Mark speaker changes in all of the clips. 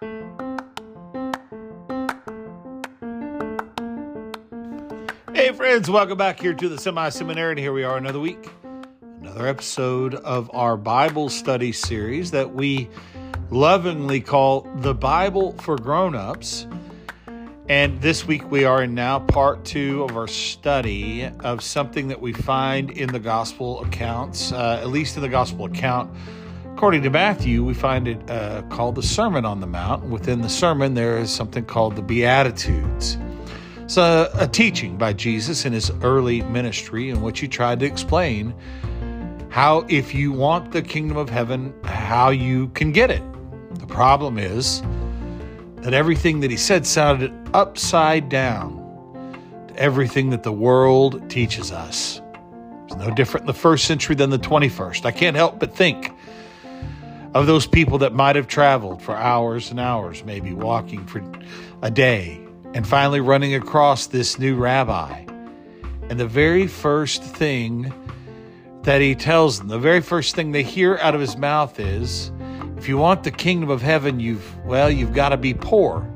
Speaker 1: Hey, friends, welcome back here to the Semi Seminary. And here we are another week, another episode of our Bible study series that we lovingly call The Bible for Grown Ups. And this week we are in now part two of our study of something that we find in the gospel accounts, uh, at least in the gospel account. According to Matthew, we find it uh, called the Sermon on the Mount. Within the sermon, there is something called the Beatitudes. It's a, a teaching by Jesus in his early ministry in which he tried to explain how, if you want the kingdom of heaven, how you can get it. The problem is that everything that he said sounded upside down to everything that the world teaches us. It's no different in the first century than the 21st. I can't help but think of those people that might have traveled for hours and hours, maybe walking for a day and finally running across this new rabbi. And the very first thing that he tells them, the very first thing they hear out of his mouth is, if you want the kingdom of heaven, you've, well, you've got to be poor.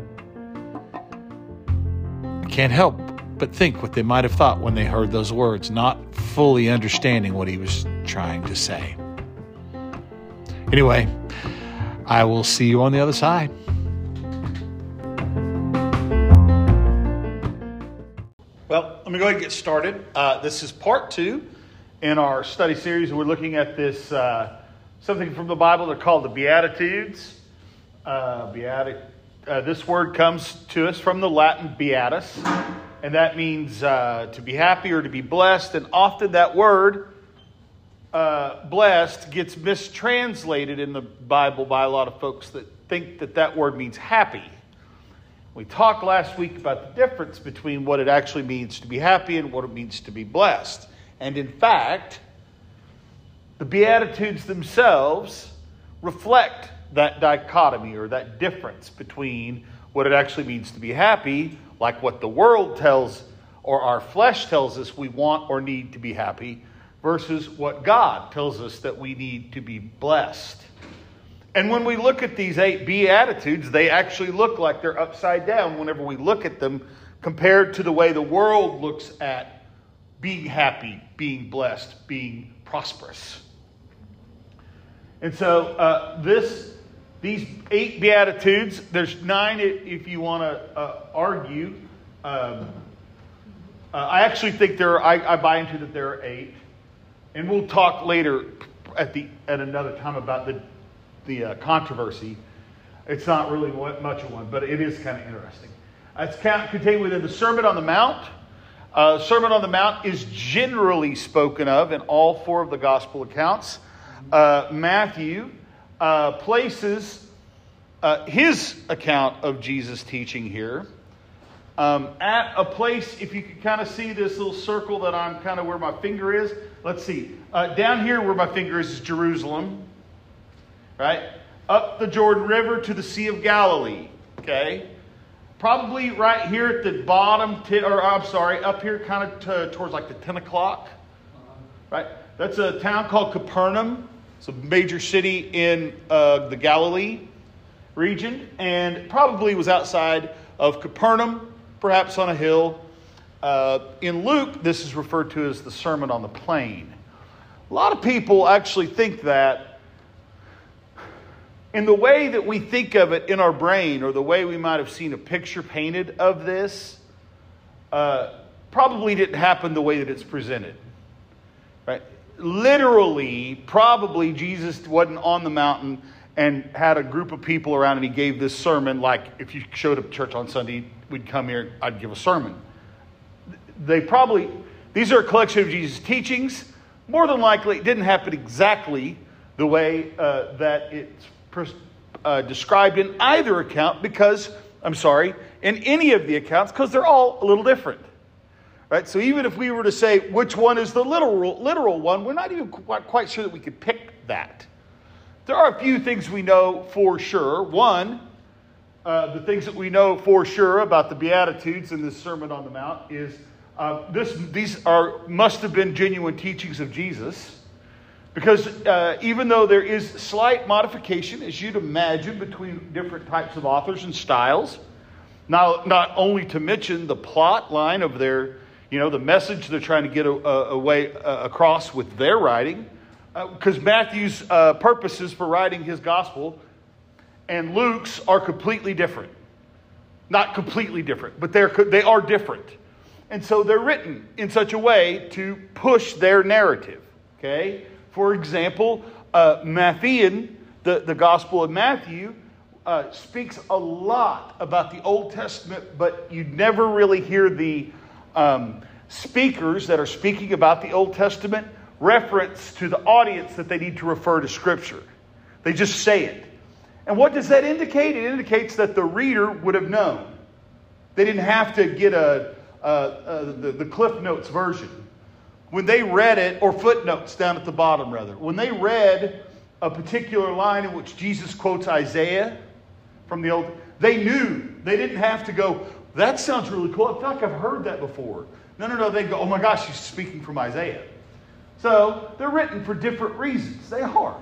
Speaker 1: I can't help but think what they might have thought when they heard those words, not fully understanding what he was trying to say. Anyway, I will see you on the other side. Well, let me go ahead and get started. Uh, this is part two in our study series. We're looking at this uh, something from the Bible. They're called the Beatitudes. Uh, uh, this word comes to us from the Latin beatus, and that means uh, to be happy or to be blessed. And often that word, uh, blessed, gets mistranslated in the Bible by a lot of folks that think that that word means happy. We talked last week about the difference between what it actually means to be happy and what it means to be blessed. And in fact, the Beatitudes themselves reflect that dichotomy or that difference between what it actually means to be happy, like what the world tells or our flesh tells us we want or need to be happy, versus what God tells us that we need to be blessed. And when we look at these eight Beatitudes, they actually look like they're upside down whenever we look at them compared to the way the world looks at being happy, being blessed, being prosperous. And so uh, this, these eight Beatitudes, there's nine if you want to uh, argue. Um, uh, I actually think there are, I, I buy into that there are eight. And we'll talk later at, the, at another time about the the uh, controversy. It's not really much of one, but it is kind of interesting. It's contained within the Sermon on the Mount. Uh, Sermon on the Mount is generally spoken of in all four of the gospel accounts. Uh, Matthew uh, places uh, his account of Jesus' teaching here um, at a place, if you can kind of see this little circle that I'm kind of where my finger is. Let's see. Uh, down here where my finger is is Jerusalem right? Up the Jordan River to the Sea of Galilee, okay? Probably right here at the bottom, t- or I'm sorry, up here kind of t- towards like the 10 o'clock, right? That's a town called Capernaum. It's a major city in uh, the Galilee region, and probably was outside of Capernaum, perhaps on a hill. Uh, in Luke, this is referred to as the Sermon on the Plain. A lot of people actually think that in the way that we think of it in our brain, or the way we might have seen a picture painted of this, uh, probably didn't happen the way that it's presented. Right? Literally, probably Jesus wasn't on the mountain and had a group of people around and he gave this sermon like if you showed up church on Sunday, we'd come here, I'd give a sermon. They probably, these are a collection of Jesus' teachings. More than likely, it didn't happen exactly the way uh, that it's uh, described in either account because, I'm sorry, in any of the accounts because they're all a little different. Right? So even if we were to say which one is the literal, literal one, we're not even quite, quite sure that we could pick that. There are a few things we know for sure. One, uh, the things that we know for sure about the Beatitudes in this Sermon on the Mount is uh, this, these are, must have been genuine teachings of Jesus. Because uh, even though there is slight modification, as you'd imagine, between different types of authors and styles, now, not only to mention the plot line of their, you know, the message they're trying to get away across with their writing, because uh, Matthew's uh, purposes for writing his gospel and Luke's are completely different. Not completely different, but they're, they are different. And so they're written in such a way to push their narrative. Okay? For example, uh, the, the Gospel of Matthew, uh, speaks a lot about the Old Testament, but you never really hear the um, speakers that are speaking about the Old Testament reference to the audience that they need to refer to Scripture. They just say it. And what does that indicate? It indicates that the reader would have known. They didn't have to get a, a, a the, the Cliff Notes version when they read it, or footnotes down at the bottom, rather, when they read a particular line in which Jesus quotes Isaiah from the Old, they knew. They didn't have to go, that sounds really cool. I feel like I've heard that before. No, no, no. They go, oh my gosh, he's speaking from Isaiah. So they're written for different reasons. They are.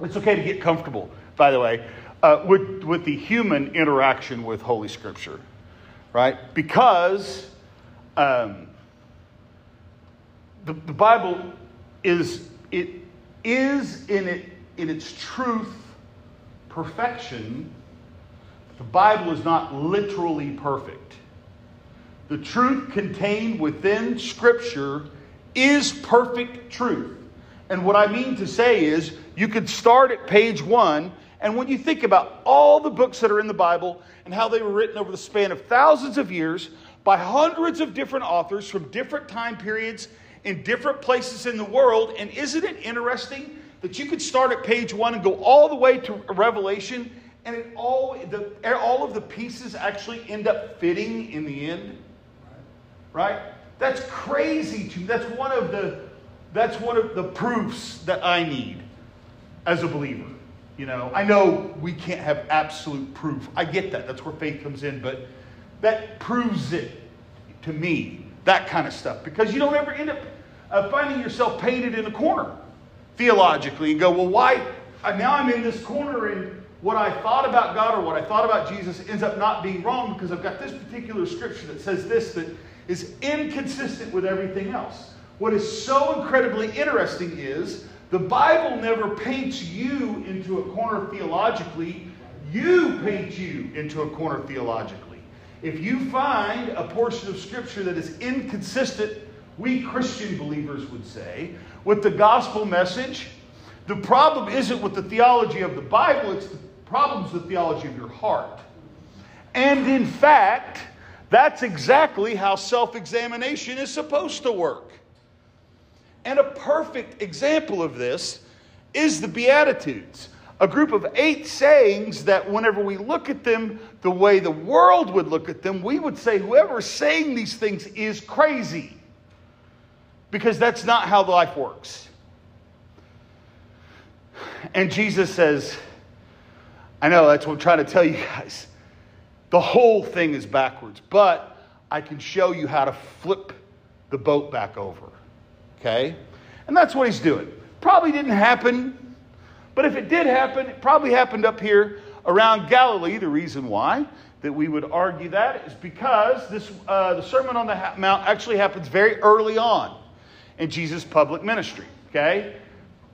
Speaker 1: It's okay to get comfortable, by the way, uh, with, with the human interaction with Holy Scripture, right? Because um, the, the Bible is, it is in, it, in its truth perfection. The Bible is not literally perfect. The truth contained within Scripture is perfect truth. And what I mean to say is, you could start at page one, and when you think about all the books that are in the Bible and how they were written over the span of thousands of years by hundreds of different authors from different time periods in different places in the world. And isn't it interesting that you could start at page one and go all the way to Revelation, and it all, the, all of the pieces actually end up fitting in the end? Right? That's crazy to me. That's one of the that's one of the proofs that I need as a believer. You know, I know we can't have absolute proof. I get that. That's where faith comes in, but that proves it to me that kind of stuff. Because you don't ever end up uh, finding yourself painted in a corner theologically and go, well, why? Uh, now I'm in this corner and what I thought about God or what I thought about Jesus ends up not being wrong because I've got this particular scripture that says this that is inconsistent with everything else. What is so incredibly interesting is the Bible never paints you into a corner theologically, you paint you into a corner theologically. If you find a portion of Scripture that is inconsistent, we Christian believers would say, with the gospel message, the problem isn't with the theology of the Bible, it's the problem's the theology of your heart. And in fact, that's exactly how self examination is supposed to work. And a perfect example of this is the Beatitudes a group of eight sayings that whenever we look at them the way the world would look at them, we would say whoever's saying these things is crazy. Because that's not how life works. And Jesus says, I know that's what I'm trying to tell you guys. The whole thing is backwards, but I can show you how to flip the boat back over. Okay? And that's what he's doing. Probably didn't happen but if it did happen, it probably happened up here around Galilee. The reason why that we would argue that is because this, uh, the Sermon on the Mount actually happens very early on in Jesus' public ministry. Okay?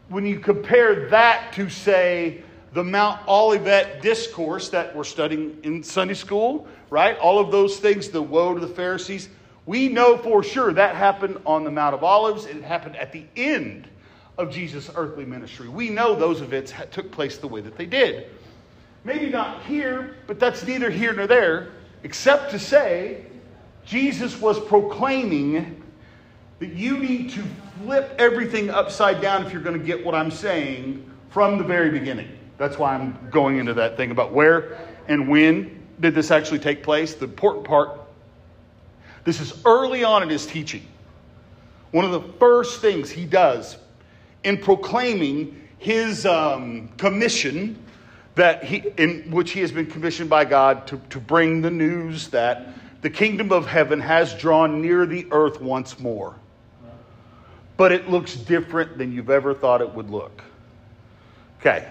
Speaker 1: When you compare that to, say, the Mount Olivet discourse that we're studying in Sunday school, right? All of those things, the woe to the Pharisees, we know for sure that happened on the Mount of Olives. It happened at the end of Jesus' earthly ministry. We know those events took place the way that they did. Maybe not here, but that's neither here nor there, except to say Jesus was proclaiming that you need to flip everything upside down if you're going to get what I'm saying from the very beginning. That's why I'm going into that thing about where and when did this actually take place. The important part this is early on in his teaching. One of the first things he does in proclaiming his um, commission that he, in which he has been commissioned by God to, to bring the news that the kingdom of heaven has drawn near the earth once more. but it looks different than you've ever thought it would look. Okay.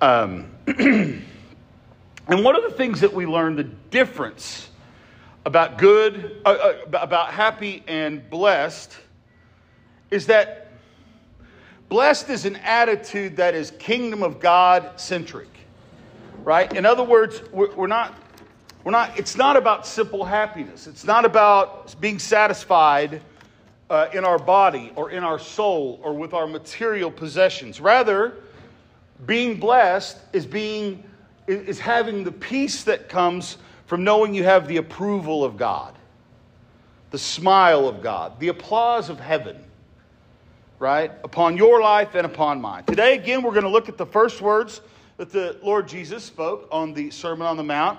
Speaker 1: Um, and one of the things that we learn the difference about good, uh, uh, about happy and blessed, is that blessed is an attitude that is kingdom of God centric, right? In other words, we're, we're not. We're not, it's not about simple happiness. It's not about being satisfied uh, in our body or in our soul or with our material possessions. Rather, being blessed is being is having the peace that comes from knowing you have the approval of God, the smile of God, the applause of heaven, right? Upon your life and upon mine. Today, again, we're going to look at the first words that the Lord Jesus spoke on the Sermon on the Mount,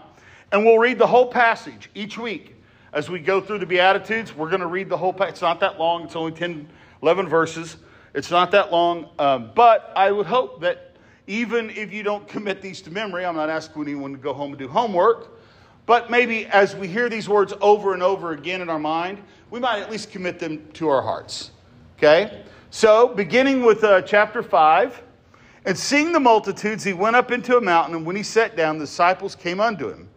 Speaker 1: and we'll read the whole passage each week. As we go through the Beatitudes, we're going to read the whole passage. It's not that long, it's only 10, 11 verses. It's not that long, um, but I would hope that even if you don't commit these to memory, I'm not asking anyone to go home and do homework, but maybe as we hear these words over and over again in our mind, we might at least commit them to our hearts. Okay? So, beginning with uh, chapter 5, and seeing the multitudes, he went up into a mountain, and when he sat down, the disciples came unto him.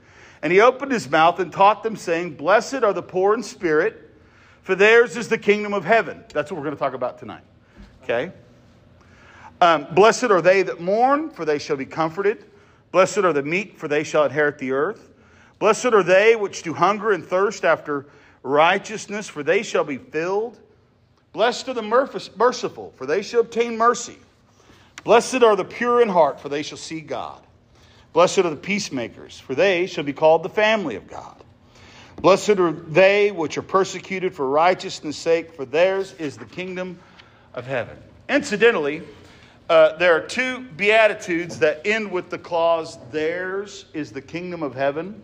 Speaker 1: And he opened his mouth and taught them, saying, Blessed are the poor in spirit, for theirs is the kingdom of heaven. That's what we're going to talk about tonight. Okay? Um, Blessed are they that mourn, for they shall be comforted. Blessed are the meek, for they shall inherit the earth. Blessed are they which do hunger and thirst after righteousness, for they shall be filled. Blessed are the merciful, for they shall obtain mercy. Blessed are the pure in heart, for they shall see God. Blessed are the peacemakers, for they shall be called the family of God. Blessed are they which are persecuted for righteousness' sake, for theirs is the kingdom of heaven. Incidentally, uh, there are two beatitudes that end with the clause, theirs is the kingdom of heaven.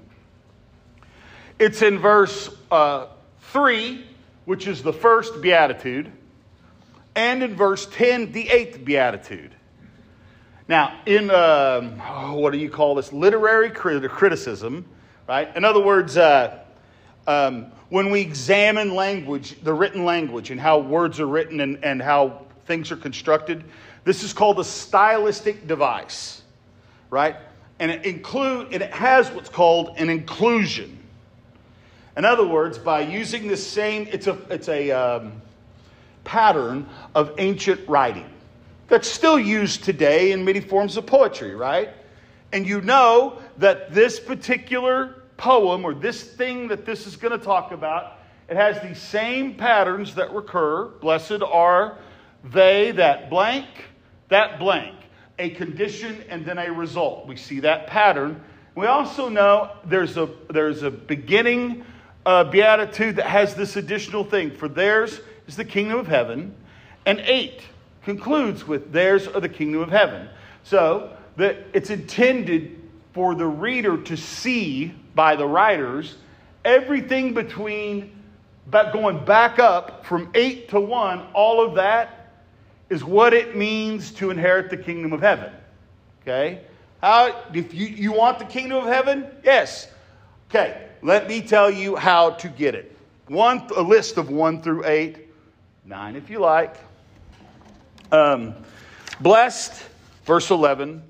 Speaker 1: It's in verse uh, 3, which is the first beatitude, and in verse 10, the eighth beatitude. Now, in um, oh, what do you call this? Literary criticism, right? In other words, uh, um, when we examine language, the written language, and how words are written and, and how things are constructed, this is called a stylistic device, right? And it include and it has what's called an inclusion. In other words, by using the same, it's a, it's a um, pattern of ancient writing that's still used today in many forms of poetry, right? And you know that this particular poem or this thing that this is going to talk about, it has these same patterns that recur. Blessed are they that blank, that blank, a condition and then a result. We see that pattern. We also know there's a, there's a beginning uh, beatitude that has this additional thing. For theirs is the kingdom of heaven. And eight concludes with theirs are the kingdom of heaven. So that it's intended for the reader to see by the writers everything between but going back up from 8 to 1 all of that is what it means to inherit the kingdom of heaven. Okay? How if you, you want the kingdom of heaven? Yes. Okay let me tell you how to get it. One, a list of one through eight, nine if you like. Um, blessed, verse 11,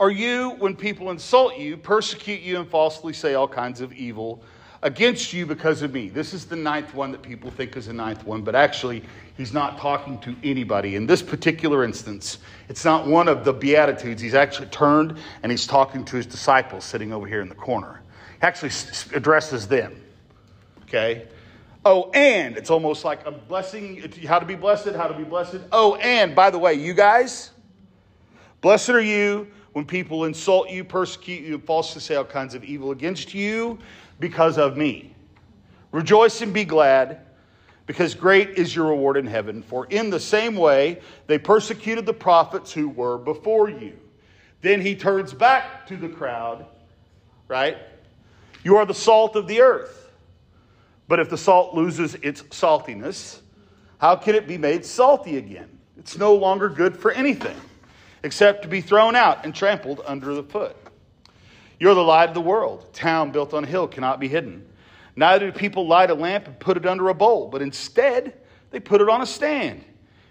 Speaker 1: are you when people insult you, persecute you, and falsely say all kinds of evil against you because of me. This is the ninth one that people think is the ninth one, but actually, he's not talking to anybody. In this particular instance, it's not one of the Beatitudes. He's actually turned and he's talking to his disciples sitting over here in the corner actually addresses them. Okay? Oh, and it's almost like a blessing, how to be blessed, how to be blessed. Oh, and by the way, you guys, blessed are you when people insult you, persecute you, falsely say all kinds of evil against you because of me. Rejoice and be glad, because great is your reward in heaven. For in the same way they persecuted the prophets who were before you. Then he turns back to the crowd, right? You are the salt of the earth. But if the salt loses its saltiness, how can it be made salty again? It's no longer good for anything except to be thrown out and trampled under the foot. You're the light of the world. A town built on a hill cannot be hidden. Neither do people light a lamp and put it under a bowl, but instead they put it on a stand,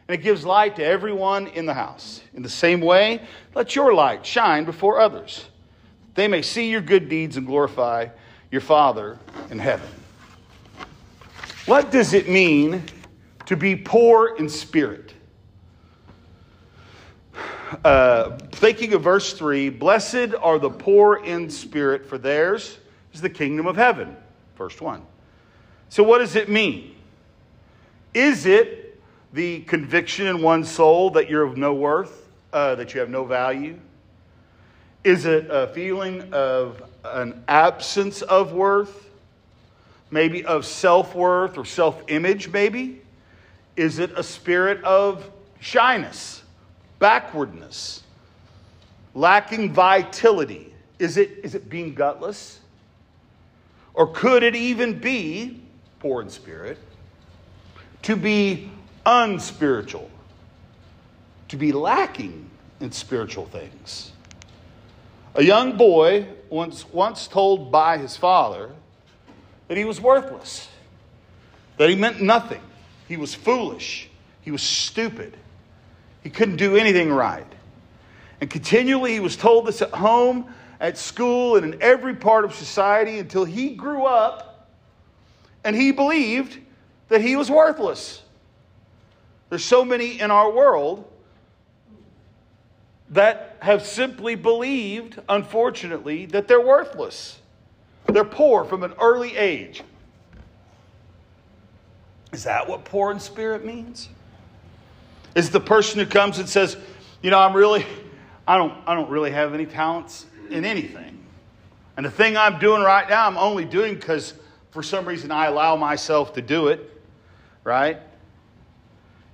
Speaker 1: and it gives light to everyone in the house. In the same way, let your light shine before others. They may see your good deeds and glorify your Father in heaven. What does it mean to be poor in spirit? Uh, thinking of verse 3 Blessed are the poor in spirit, for theirs is the kingdom of heaven. Verse 1. So, what does it mean? Is it the conviction in one's soul that you're of no worth, uh, that you have no value? Is it a feeling of an absence of worth? Maybe of self worth or self image, maybe? Is it a spirit of shyness, backwardness, lacking vitality? Is it, is it being gutless? Or could it even be, poor in spirit, to be unspiritual, to be lacking in spiritual things? A young boy once, once told by his father that he was worthless, that he meant nothing, he was foolish, he was stupid, he couldn't do anything right. And continually he was told this at home, at school, and in every part of society until he grew up and he believed that he was worthless. There's so many in our world that have simply believed, unfortunately, that they're worthless. They're poor from an early age. Is that what poor in spirit means? Is the person who comes and says, you know, I'm really, I don't, I don't really have any talents in anything. And the thing I'm doing right now, I'm only doing because for some reason I allow myself to do it, right?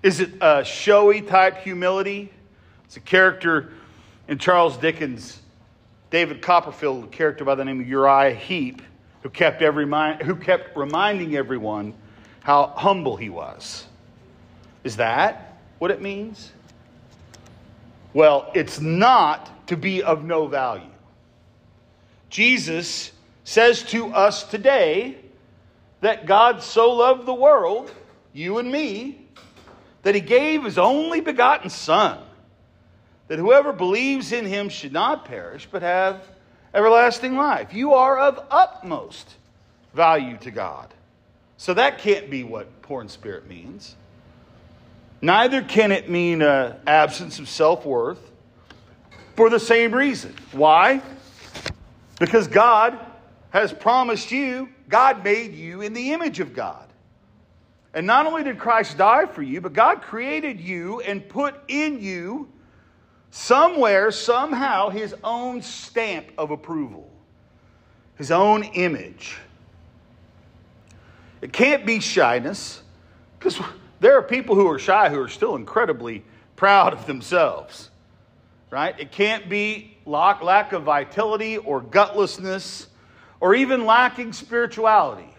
Speaker 1: Is it a showy type humility? It's a character in Charles Dickens' David Copperfield, a character by the name of Uriah Heep, who kept, every who kept reminding everyone how humble he was. Is that what it means? Well, it's not to be of no value. Jesus says to us today that God so loved the world, you and me, that he gave his only begotten Son that whoever believes in him should not perish, but have everlasting life. You are of utmost value to God. So that can't be what poor in spirit means. Neither can it mean an absence of self worth for the same reason. Why? Because God has promised you, God made you in the image of God. And not only did Christ die for you, but God created you and put in you somewhere, somehow, his own stamp of approval, his own image. It can't be shyness, because there are people who are shy who are still incredibly proud of themselves, right? It can't be lack, lack of vitality or gutlessness or even lacking spirituality.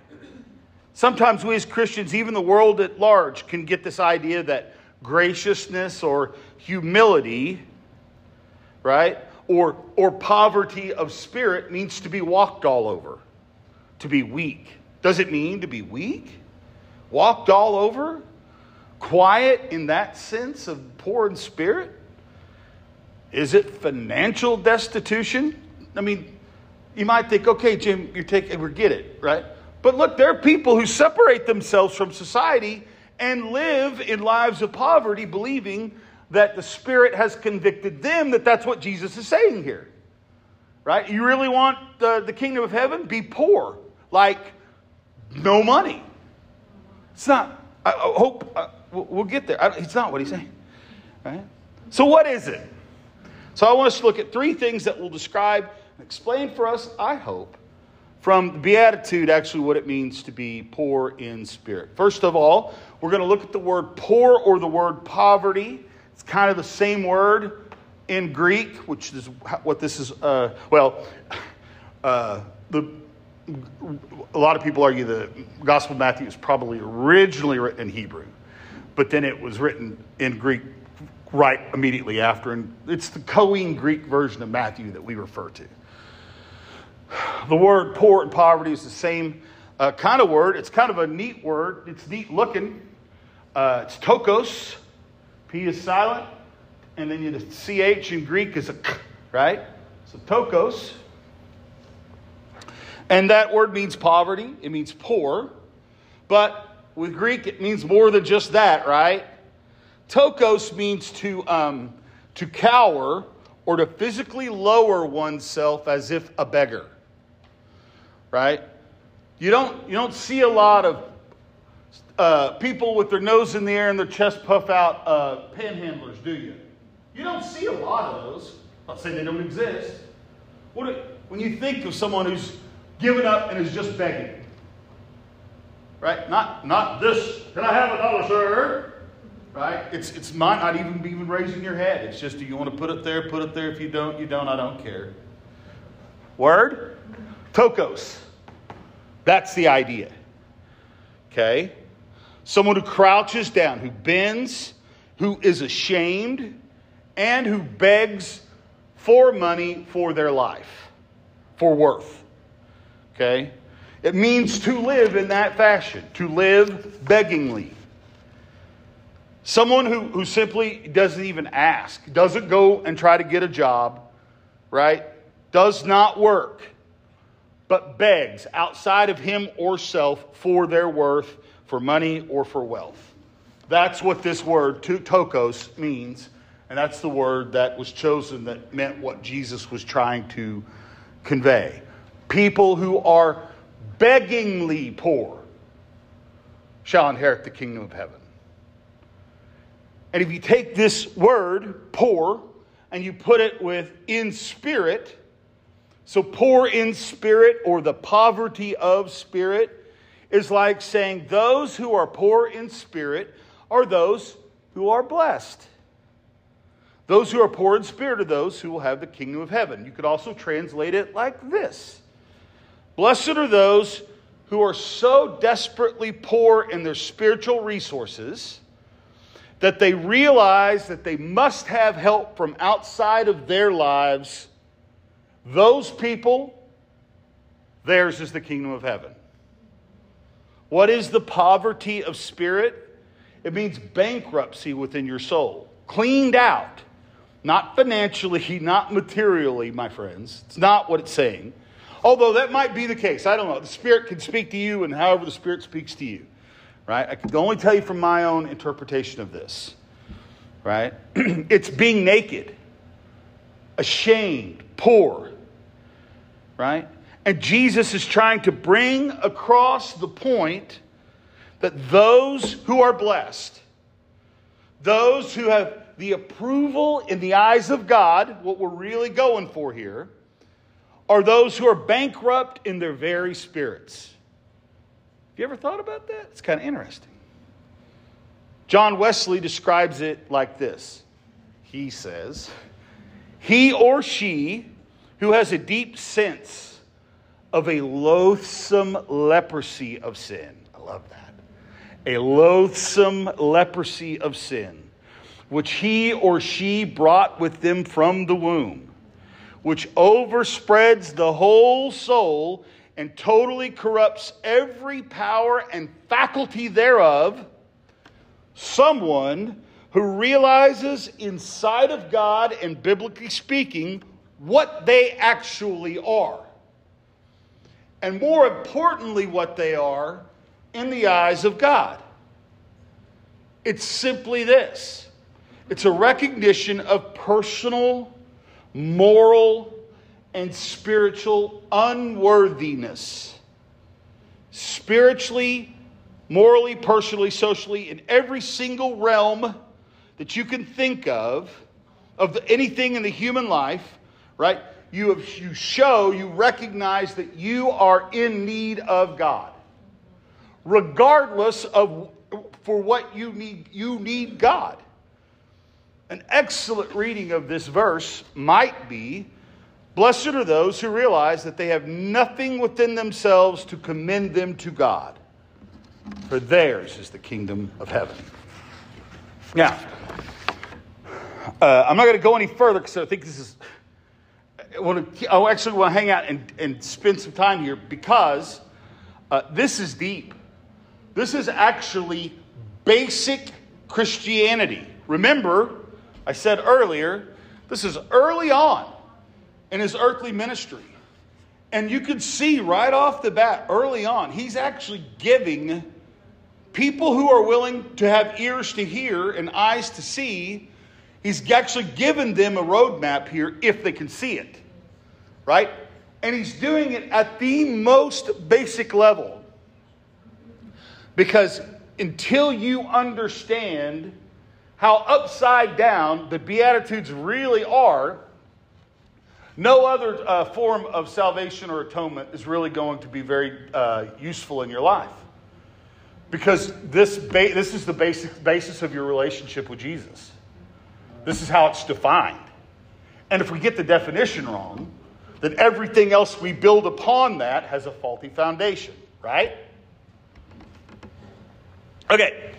Speaker 1: Sometimes we as Christians, even the world at large, can get this idea that graciousness or humility right? Or, or poverty of spirit means to be walked all over, to be weak. Does it mean to be weak? Walked all over? Quiet in that sense of poor in spirit? Is it financial destitution? I mean, you might think, okay, Jim, you're taking, we get it, right? But look, there are people who separate themselves from society and live in lives of poverty, believing that the Spirit has convicted them that that's what Jesus is saying here. Right? You really want the, the kingdom of heaven? Be poor, like no money. It's not, I, I hope we'll, get there. It's not what he's saying. Right? So, what is it? So, I want us to look at three things that will describe and explain for us, I hope, from the Beatitude, actually, what it means to be poor in spirit. First of all, we're going to look at the word poor or the word poverty. It's kind of the same word in Greek, which is what this is. Uh, well, uh, the, a lot of people argue the Gospel of Matthew was probably originally written in Hebrew, but then it was written in Greek right immediately after. And it's the Koine Greek version of Matthew that we refer to. The word poor and poverty is the same uh, kind of word. It's kind of a neat word, it's neat looking. Uh, it's ptochos. P is silent. And then you, the CH in Greek is a k, right? So ptochos. And that word means poverty, it means poor. But with Greek, it means more than just that, right? Ptochos means to, um, to cower or to physically lower oneself as if a beggar, right? You don't, you don't see a lot of uh, people with their nose in the air and their chest puff out uh, panhandlers, do you? You don't see a lot of those. Not saying they don't exist. What, when you think of someone who's given up and is just begging, right? Not, not this, can I have a dollar, sir? Right? It's, it's not, not even, even raising your head. It's just, do you want to put it there? Put it there. If you don't, you don't. I don't care. Word? Ptochos. That's the idea. Okay? Someone who crouches down, who bends, who is ashamed, and who begs for money for their life, for worth. Okay? It means to live in that fashion, to live beggingly. Someone who, who simply doesn't even ask, doesn't go and try to get a job, right? Does not work, but begs outside of him or self for their worth, for money, or for wealth. That's what this word, ptochos, means. And that's the word that was chosen that meant what Jesus was trying to convey. People who are beggingly poor shall inherit the kingdom of heaven. And if you take this word, poor, and you put it with in spirit, so poor in spirit or the poverty of spirit is like saying those who are poor in spirit are those who are blessed. Those who are poor in spirit are those who will have the kingdom of heaven. You could also translate it like this Blessed are those who are so desperately poor in their spiritual resources that they realize that they must have help from outside of their lives. Those people, theirs is the kingdom of heaven. What is the poverty of spirit? It means bankruptcy within your soul, cleaned out. Not financially, not materially, my friends. It's not what it's saying. Although that might be the case. I don't know. The Spirit can speak to you, and however the Spirit speaks to you. Right? I can only tell you from my own interpretation of this. Right? it's being naked, ashamed, poor. Right? And Jesus is trying to bring across the point that those who are blessed, those who have the approval in the eyes of God, what we're really going for here, are those who are bankrupt in their very spirits. Have you ever thought about that? It's kind of interesting. John Wesley describes it like this He says, He or she who has a deep sense of a loathsome leprosy of sin. I love that. A loathsome leprosy of sin which he or she brought with them from the womb, which overspreads the whole soul and totally corrupts every power and faculty thereof, someone who realizes inside of God and biblically speaking what they actually are. And more importantly, what they are in the eyes of God. It's simply this it's a recognition of personal, moral, and spiritual unworthiness. Spiritually, morally, personally, socially, in every single realm that you can think of, of anything in the human life, right? You, have, you show, you recognize that you are in need of God. Regardless of for what you need, you need God. An excellent reading of this verse might be Blessed are those who realize that they have nothing within themselves to commend them to God, for theirs is the kingdom of heaven. Now, uh, I'm not going to go any further because I think this is. I, want to, I actually want to hang out and, and spend some time here because uh, this is deep. This is actually basic Christianity. Remember, I said earlier, this is early on in his earthly ministry. And you can see right off the bat, early on, he's actually giving people who are willing to have ears to hear and eyes to see, he's actually given them a roadmap here if they can see it. Right? And he's doing it at the most basic level. Because until you understand how upside down the Beatitudes really are, no other uh, form of salvation or atonement is really going to be very uh, useful in your life. Because this, ba- this is the basic basis of your relationship with Jesus. This is how it's defined. And if we get the definition wrong, then everything else we build upon that has a faulty foundation, right? Okay.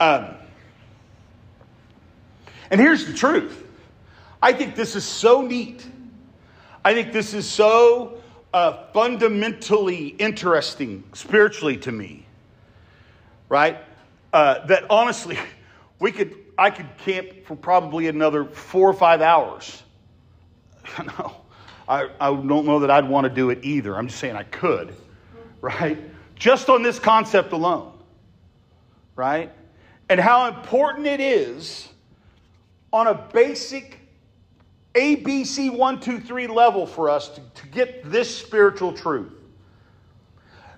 Speaker 1: Um, and here's the truth I think this is so neat. I think this is so uh, fundamentally interesting spiritually to me, right? Uh, that honestly, we could I could camp for probably another four or five hours. no, I, I don't know that I'd want to do it either. I'm just saying I could, right? Just on this concept alone, right? And how important it is on a basic ABC 123 level for us to, to get this spiritual truth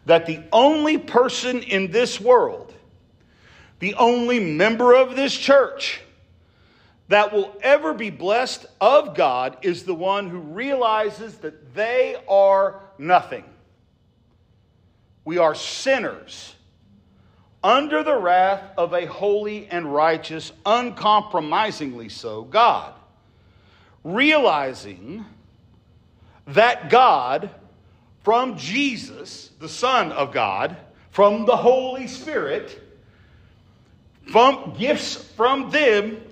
Speaker 1: that the only person in this world, the only member of this church that will ever be blessed of God is the one who realizes that they are nothing. We are sinners under the wrath of a holy and righteous, uncompromisingly so God realizing that God, from Jesus, the Son of God, from the Holy Spirit, from gifts from them,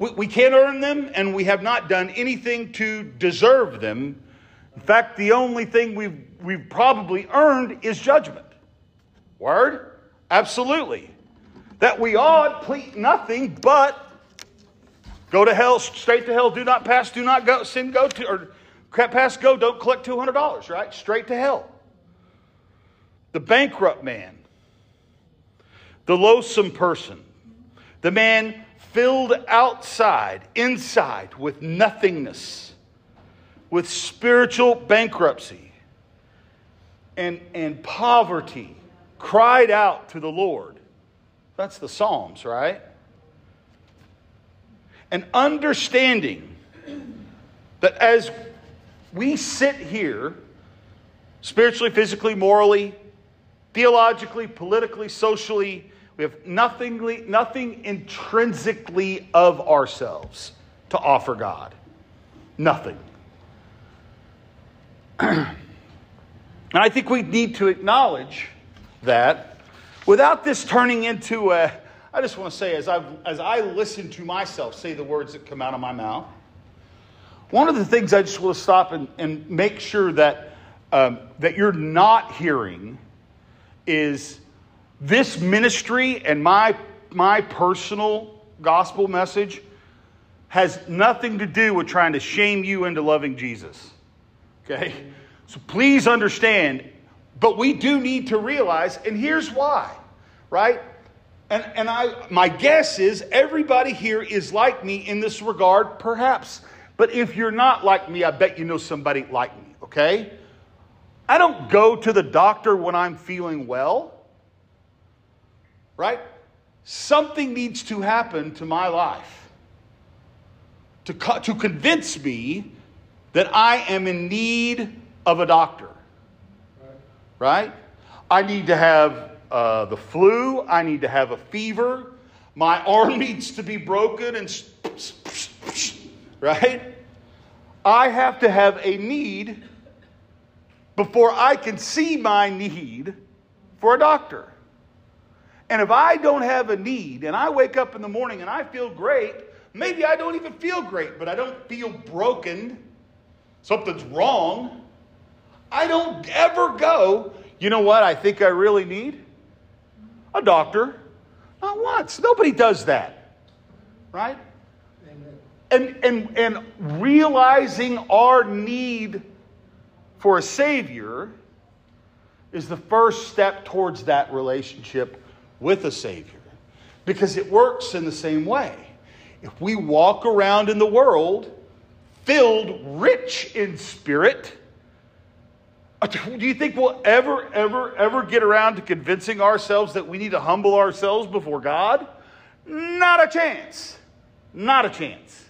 Speaker 1: we, we can't earn them and we have not done anything to deserve them. In fact, the only thing we've, we've probably earned is judgment. Word? Absolutely. That we ought plead nothing but Go to hell, straight to hell, do not pass, do not go, sin, go to, or pass, go, don't collect $200, right? Straight to hell. The bankrupt man, the loathsome person, the man filled outside, inside with nothingness, with spiritual bankruptcy and, and poverty, cried out to the Lord. That's the Psalms, right? and understanding that as we sit here, spiritually, physically, morally, theologically, politically, socially, we have nothing, nothing intrinsically of ourselves to offer God. Nothing. and I think we need to acknowledge that without this turning into a I just want to say, as, i as I listen to myself say the words that come out of my mouth, one of the things I just want to stop and, and make sure that, um, that you're not hearing is this ministry and my, my personal gospel message has nothing to do with trying to shame you into loving Jesus. Okay? So please understand, but we do need to realize, and here's why, right? And, and I, my guess is everybody here is like me in this regard, perhaps. But if you're not like me, I bet you know somebody like me, okay? I don't go to the doctor when I'm feeling well, right? Something needs to happen to my life to, co- to convince me that I am in need of a doctor, right? I need to have uh, the flu. I need to have a fever. My arm needs to be broken and right? I have to have a need before I can see my need for a doctor. And if I don't have a need and I wake up in the morning and I feel great, maybe I don't even feel great, but I don't feel broken, something's wrong, I don't ever go, you know what I think I really need? a doctor, Not once. Nobody does that. Right? And, and, and realizing our need for a Savior is the first step towards that relationship with a Savior because it works in the same way. If we walk around in the world filled, rich in spirit, uh, do you think we'll ever, ever, ever get around to convincing ourselves that we need to humble ourselves before God? Not a chance. Not a chance.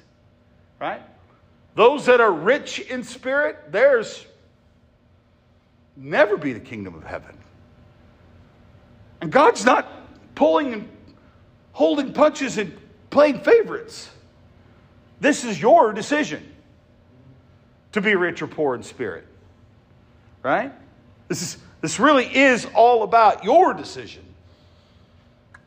Speaker 1: Right? Those that are rich in spirit, theirs never be the kingdom of heaven. And God's not pulling and holding punches and playing favorites. This is your decision to be rich or poor in spirit. Right? This, is, this really is all about your decision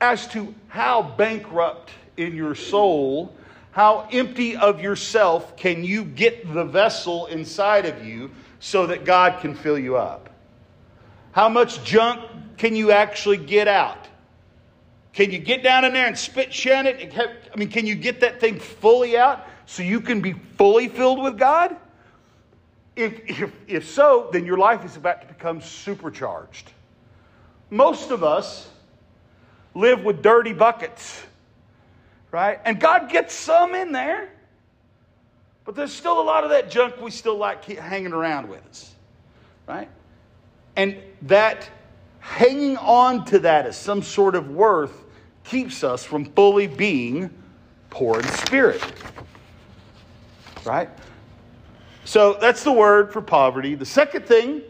Speaker 1: as to how bankrupt in your soul, how empty of yourself can you get the vessel inside of you so that God can fill you up? How much junk can you actually get out? Can you get down in there and spit shin it? I mean, can you get that thing fully out so you can be fully filled with God? If, if, if so, then your life is about to become supercharged. Most of us live with dirty buckets, right? And God gets some in there, but there's still a lot of that junk we still like hanging around with us, right? And that hanging on to that as some sort of worth keeps us from fully being poor in spirit. Right? So that's the word for poverty. The second thing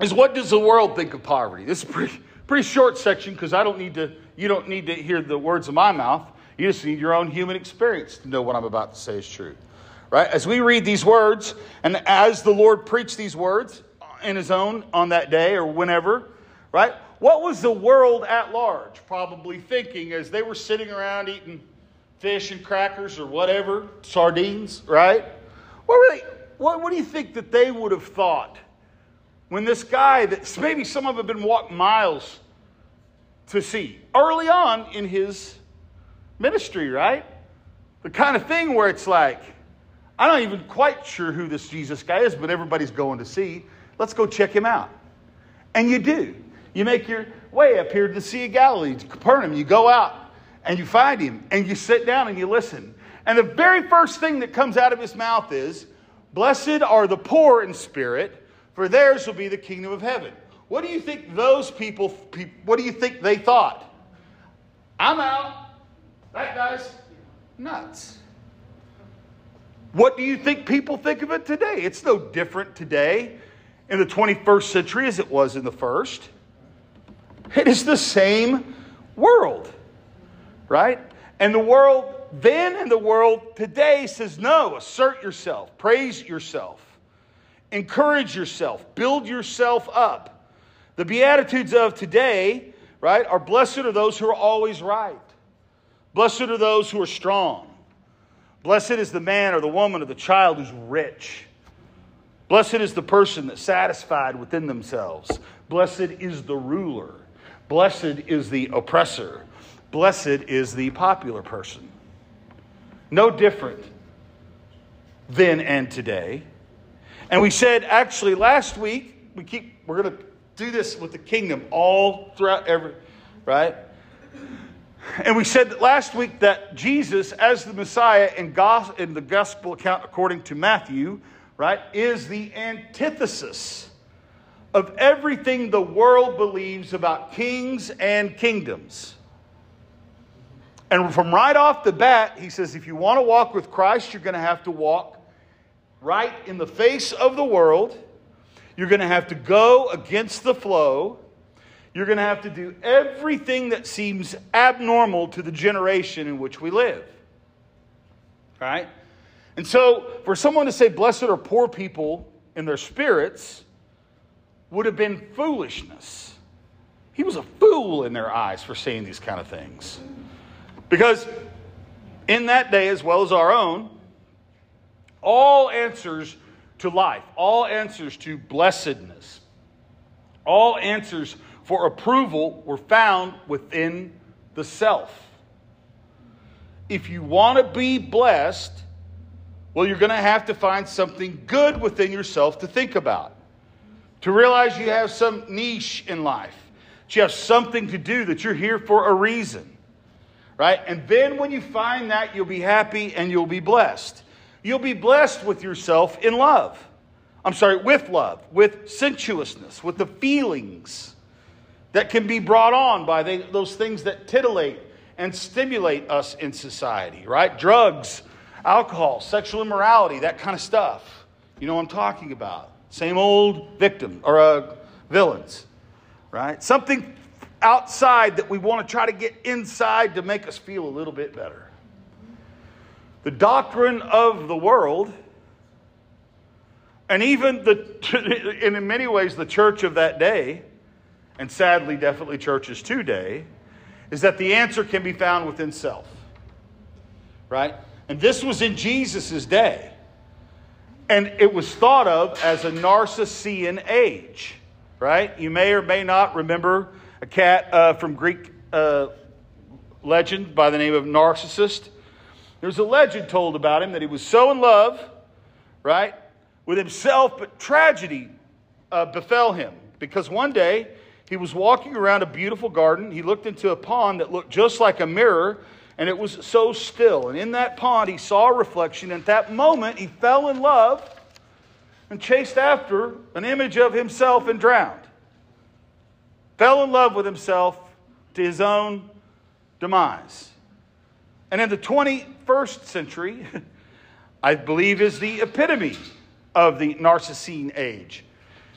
Speaker 1: is what does the world think of poverty? This is pretty, pretty short section because I don't need to, you don't need to hear the words of my mouth. You just need your own human experience to know what I'm about to say is true. Right? As we read these words, and as the Lord preached these words, in his own on that day or whenever, right? What was the world at large probably thinking as they were sitting around eating fish and crackers or whatever, sardines, right? What were they what, what do you think that they would have thought when this guy that maybe some of them have been walking miles to see early on in his ministry, right? The kind of thing where it's like, I'm not even quite sure who this Jesus guy is, but everybody's going to see. Let's go check him out. And you do. You make your way up here to the Sea of Galilee, to Capernaum. You go out and you find him and you sit down and you listen. And the very first thing that comes out of his mouth is, Blessed are the poor in spirit, for theirs will be the kingdom of heaven. What do you think those people, what do you think they thought? I'm out. That guy's nuts. What do you think people think of it today? It's no different today in the 21st century as it was in the first. It is the same world, right? And the world then and the world today says no, assert yourself, praise yourself, encourage yourself, build yourself up. The Beatitudes of today, right, are blessed are those who are always right. Blessed are those who are strong. Blessed is the man or the woman or the child who's rich. Blessed is the person that's satisfied within themselves. Blessed is the ruler. Blessed is the oppressor. Blessed is the popular person. No different then and today. And we said actually last week, we keep we're going to do this with the kingdom all throughout every right? And we said last week that Jesus, as the Messiah in, in the gospel account according to Matthew, right, is the antithesis of everything the world believes about kings and kingdoms. And from right off the bat, he says, if you want to walk with Christ, you're going to have to walk right in the face of the world. You're going to have to go against the flow. You're going to have to do everything that seems abnormal to the generation in which we live. Right? And so, for someone to say, Blessed are poor people in their spirits, would have been foolishness. He was a fool in their eyes for saying these kind of things. Because in that day, as well as our own, all answers to life, all answers to blessedness, all answers for approval were found within the self. If you want to be blessed, well, you're going to have to find something good within yourself to think about. To realize you have some niche in life, that you have something to do, that you're here for a reason. Right? And then when you find that, you'll be happy and you'll be blessed. You'll be blessed with yourself in love. I'm sorry, with love, with sensuousness, with the feelings that can be brought on by the, those things that titillate and stimulate us in society, right? Drugs, alcohol, sexual immorality, that kind of stuff. You know what I'm talking about. Same old victim or uh, villains, right? Something outside that we want to try to get inside to make us feel a little bit better. The doctrine of the world and even the, and in many ways, the church of that day, and sadly, definitely churches today, is that the answer can be found within self. Right? And this was in Jesus' day. And it was thought of as a Narcissean age. Right? You may or may not remember a cat uh, from Greek uh, legend by the name of Narcissus. There's a legend told about him that he was so in love, right, with himself, but tragedy uh, befell him because one day he was walking around a beautiful garden. He looked into a pond that looked just like a mirror, and it was so still. And in that pond, he saw a reflection. And at that moment, he fell in love and chased after an image of himself and drowned. Fell in love with himself to his own demise. And in the 21st century, I believe is the epitome of the Narcissine age.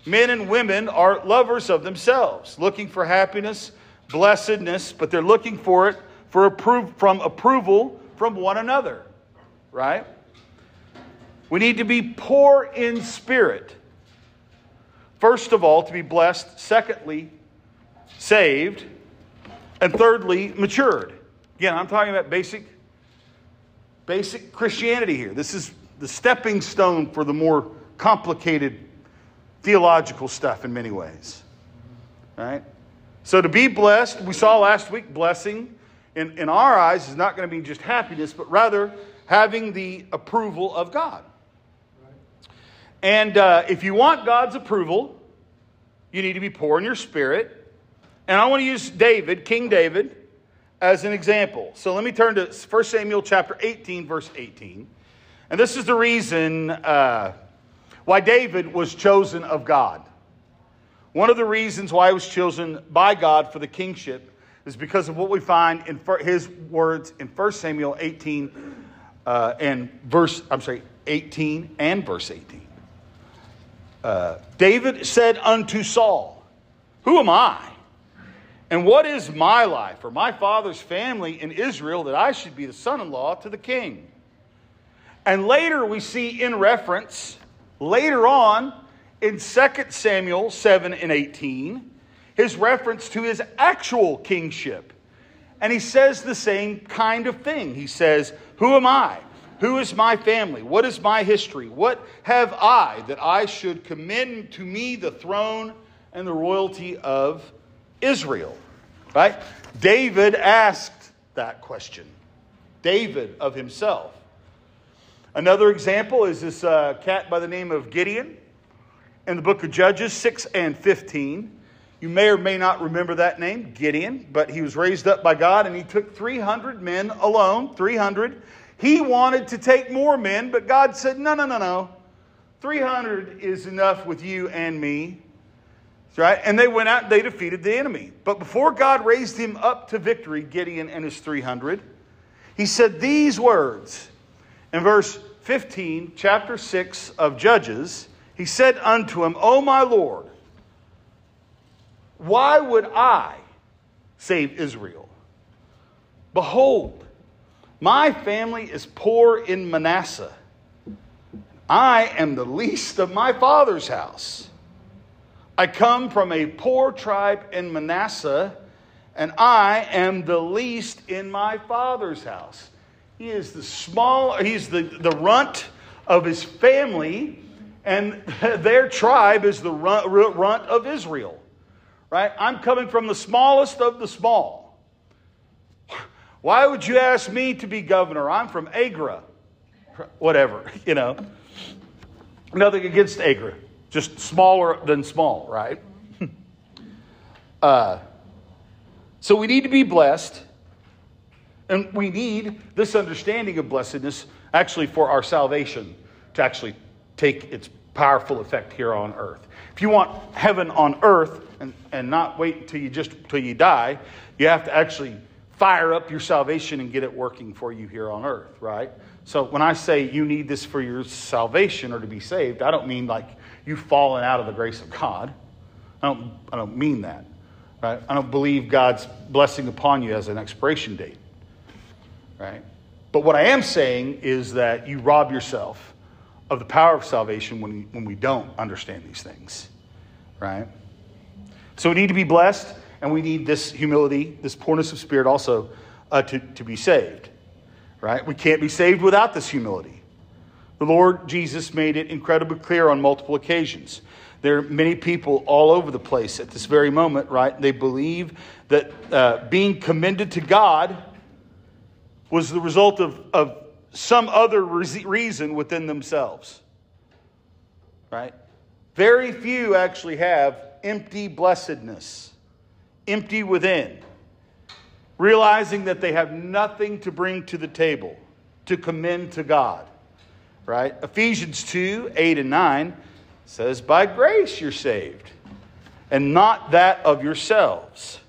Speaker 1: Men and women are lovers of themselves, looking for happiness, blessedness, but they're looking for it for appro- from approval from one another, right? We need to be poor in spirit. First of all, to be blessed. Secondly, saved. And thirdly, matured. Again, I'm talking about basic, basic Christianity here. This is the stepping stone for the more complicated theological stuff in many ways. Right? So to be blessed, we saw last week, blessing in, in our eyes is not going to be just happiness, but rather having the approval of God. And uh, if you want God's approval, you need to be poor in your spirit. And I want to use David, King David, as an example. So let me turn to 1 Samuel chapter 18, verse 18. And this is the reason uh, why David was chosen of God. One of the reasons why he was chosen by God for the kingship is because of what we find in his words in 1 Samuel 18 uh, and verse, I'm sorry, 18 and verse 18. Uh, David said unto Saul, Who am I? And what is my life or my father's family in Israel that I should be the son in law to the king? And later we see in reference, later on in 2 Samuel 7 and 18, his reference to his actual kingship. And he says the same kind of thing. He says, Who am I? Who is my family? What is my history? What have I that I should commend to me the throne and the royalty of Israel? Right? David asked that question. David of himself. Another example is this uh, cat by the name of Gideon in the book of Judges 6 and 15. You may or may not remember that name, Gideon, but he was raised up by God and he took 300 men alone, 300. He wanted to take more men, but God said, no, no, no, no. 300 is enough with you and me. Right? And they went out and they defeated the enemy. But before God raised him up to victory, Gideon and his 300, he said these words in verse 15, chapter 6 of Judges, he said unto him, O my Lord, why would I save Israel? Behold, my family is poor in Manasseh. I am the least of my father's house. I come from a poor tribe in Manasseh, and I am the least in my father's house. He is the small, he's the, the runt of his family, and their tribe is the runt, runt of Israel. Right? I'm coming from the smallest of the small. Why would you ask me to be governor? I'm from Agra. Whatever, you know. Nothing against Agra, just smaller than small, right? uh, so we need to be blessed, and we need this understanding of blessedness actually for our salvation to actually take its powerful effect here on earth. If you want heaven on earth and, and not wait until you just until you die, you have to actually fire up your salvation and get it working for you here on earth, right? So when I say you need this for your salvation or to be saved, I don't mean like you've fallen out of the grace of God. I don't, I don't mean that. Right? I don't believe God's blessing upon you as an expiration date. Right? But what I am saying is that you rob yourself of the power of salvation when, when we don't understand these things. Right? So we need to be blessed, and we need this humility, this poorness of spirit also uh, to, to be saved. Right? We can't be saved without this humility. The Lord Jesus made it incredibly clear on multiple occasions. There are many people all over the place at this very moment, right? They believe that uh, being commended to God was the result of, of some other reason within themselves. Right? Very few actually have empty blessedness, empty within, realizing that they have nothing to bring to the table to commend to God. Right? Ephesians 2 8 and 9 says, By grace you're saved, and not that of yourselves.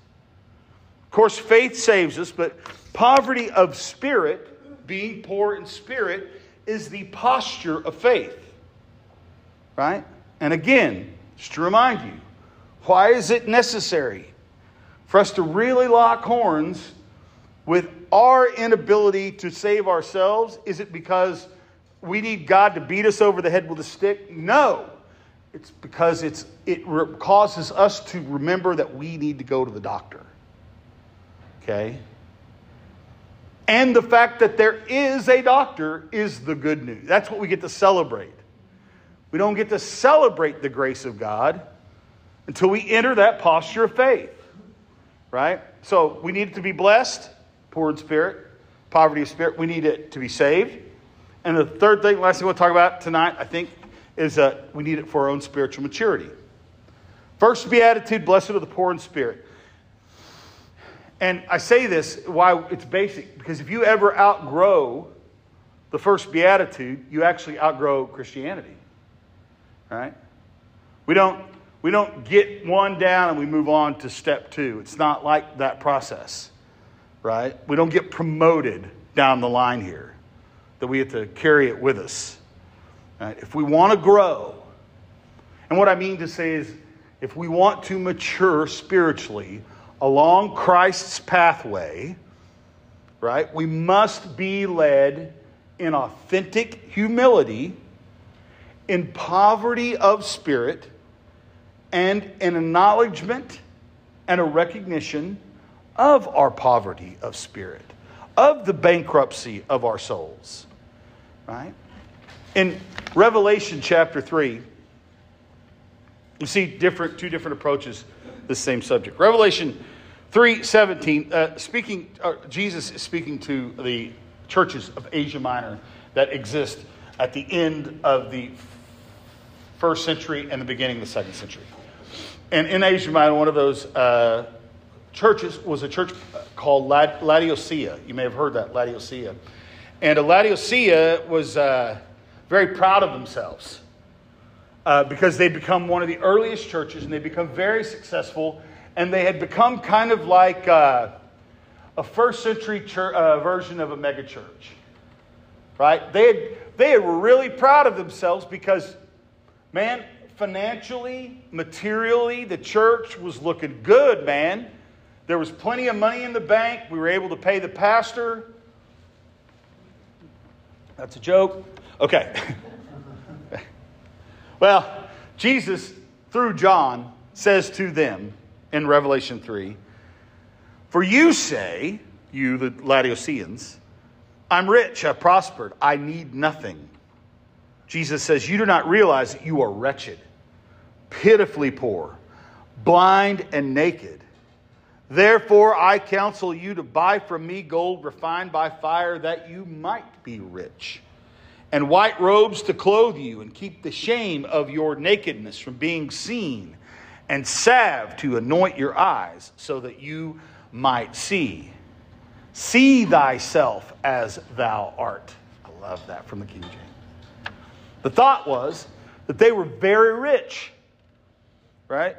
Speaker 1: Of course, faith saves us, but poverty of spirit being poor in spirit is the posture of faith. Right? And again, just to remind you, why is it necessary for us to really lock horns with our inability to save ourselves? Is it because we need God to beat us over the head with a stick? No. It's because it's, it causes us to remember that we need to go to the doctor. Okay? And the fact that there is a doctor is the good news. That's what we get to celebrate. We don't get to celebrate the grace of God until we enter that posture of faith. Right? So we need it to be blessed, poor in spirit, poverty of spirit. We need it to be saved. And the third thing, last thing we'll talk about tonight, I think, is that we need it for our own spiritual maturity. First beatitude, blessed are the poor in spirit. And I say this why it's basic because if you ever outgrow the first beatitude, you actually outgrow Christianity. Right? We don't we don't get one down and we move on to step 2. It's not like that process. Right? We don't get promoted down the line here. That we have to carry it with us. Right? If we want to grow, and what I mean to say is if we want to mature spiritually, along Christ's pathway, right, we must be led in authentic humility, in poverty of spirit, and an acknowledgement and a recognition of our poverty of spirit, of the bankruptcy of our souls. Right? In Revelation chapter 3, you see different two different approaches to the same subject. Revelation 3:17 uh, speaking uh, Jesus is speaking to the churches of Asia Minor that exist at the end of the first century and the beginning of the second century. And in Asia Minor, one of those uh, churches was a church called Laodicea. You may have heard that, Laodicea. And Laodicea was uh, very proud of themselves uh, because they'd become one of the earliest churches and they'd become very successful. And they had become kind of like uh, a first century church, uh, version of a megachurch. Right? They, had, they were really proud of themselves because, man, financially, materially, the church was looking good, man. There was plenty of money in the bank. We were able to pay the pastor. That's a joke. Okay. Well, Jesus, through John, says to them in Revelation 3 For you say, you, the Laodiceans, I'm rich, I've prospered, I need nothing. Jesus says, You do not realize that you are wretched, pitifully poor, blind and naked. Therefore, I counsel you to buy from me gold refined by fire, that you might be rich, and white robes to clothe you, and keep the shame of your nakedness from being seen, and salve to anoint your eyes, so that you might see. See thyself as thou art. I love that from the King James. The thought was that they were very rich, right?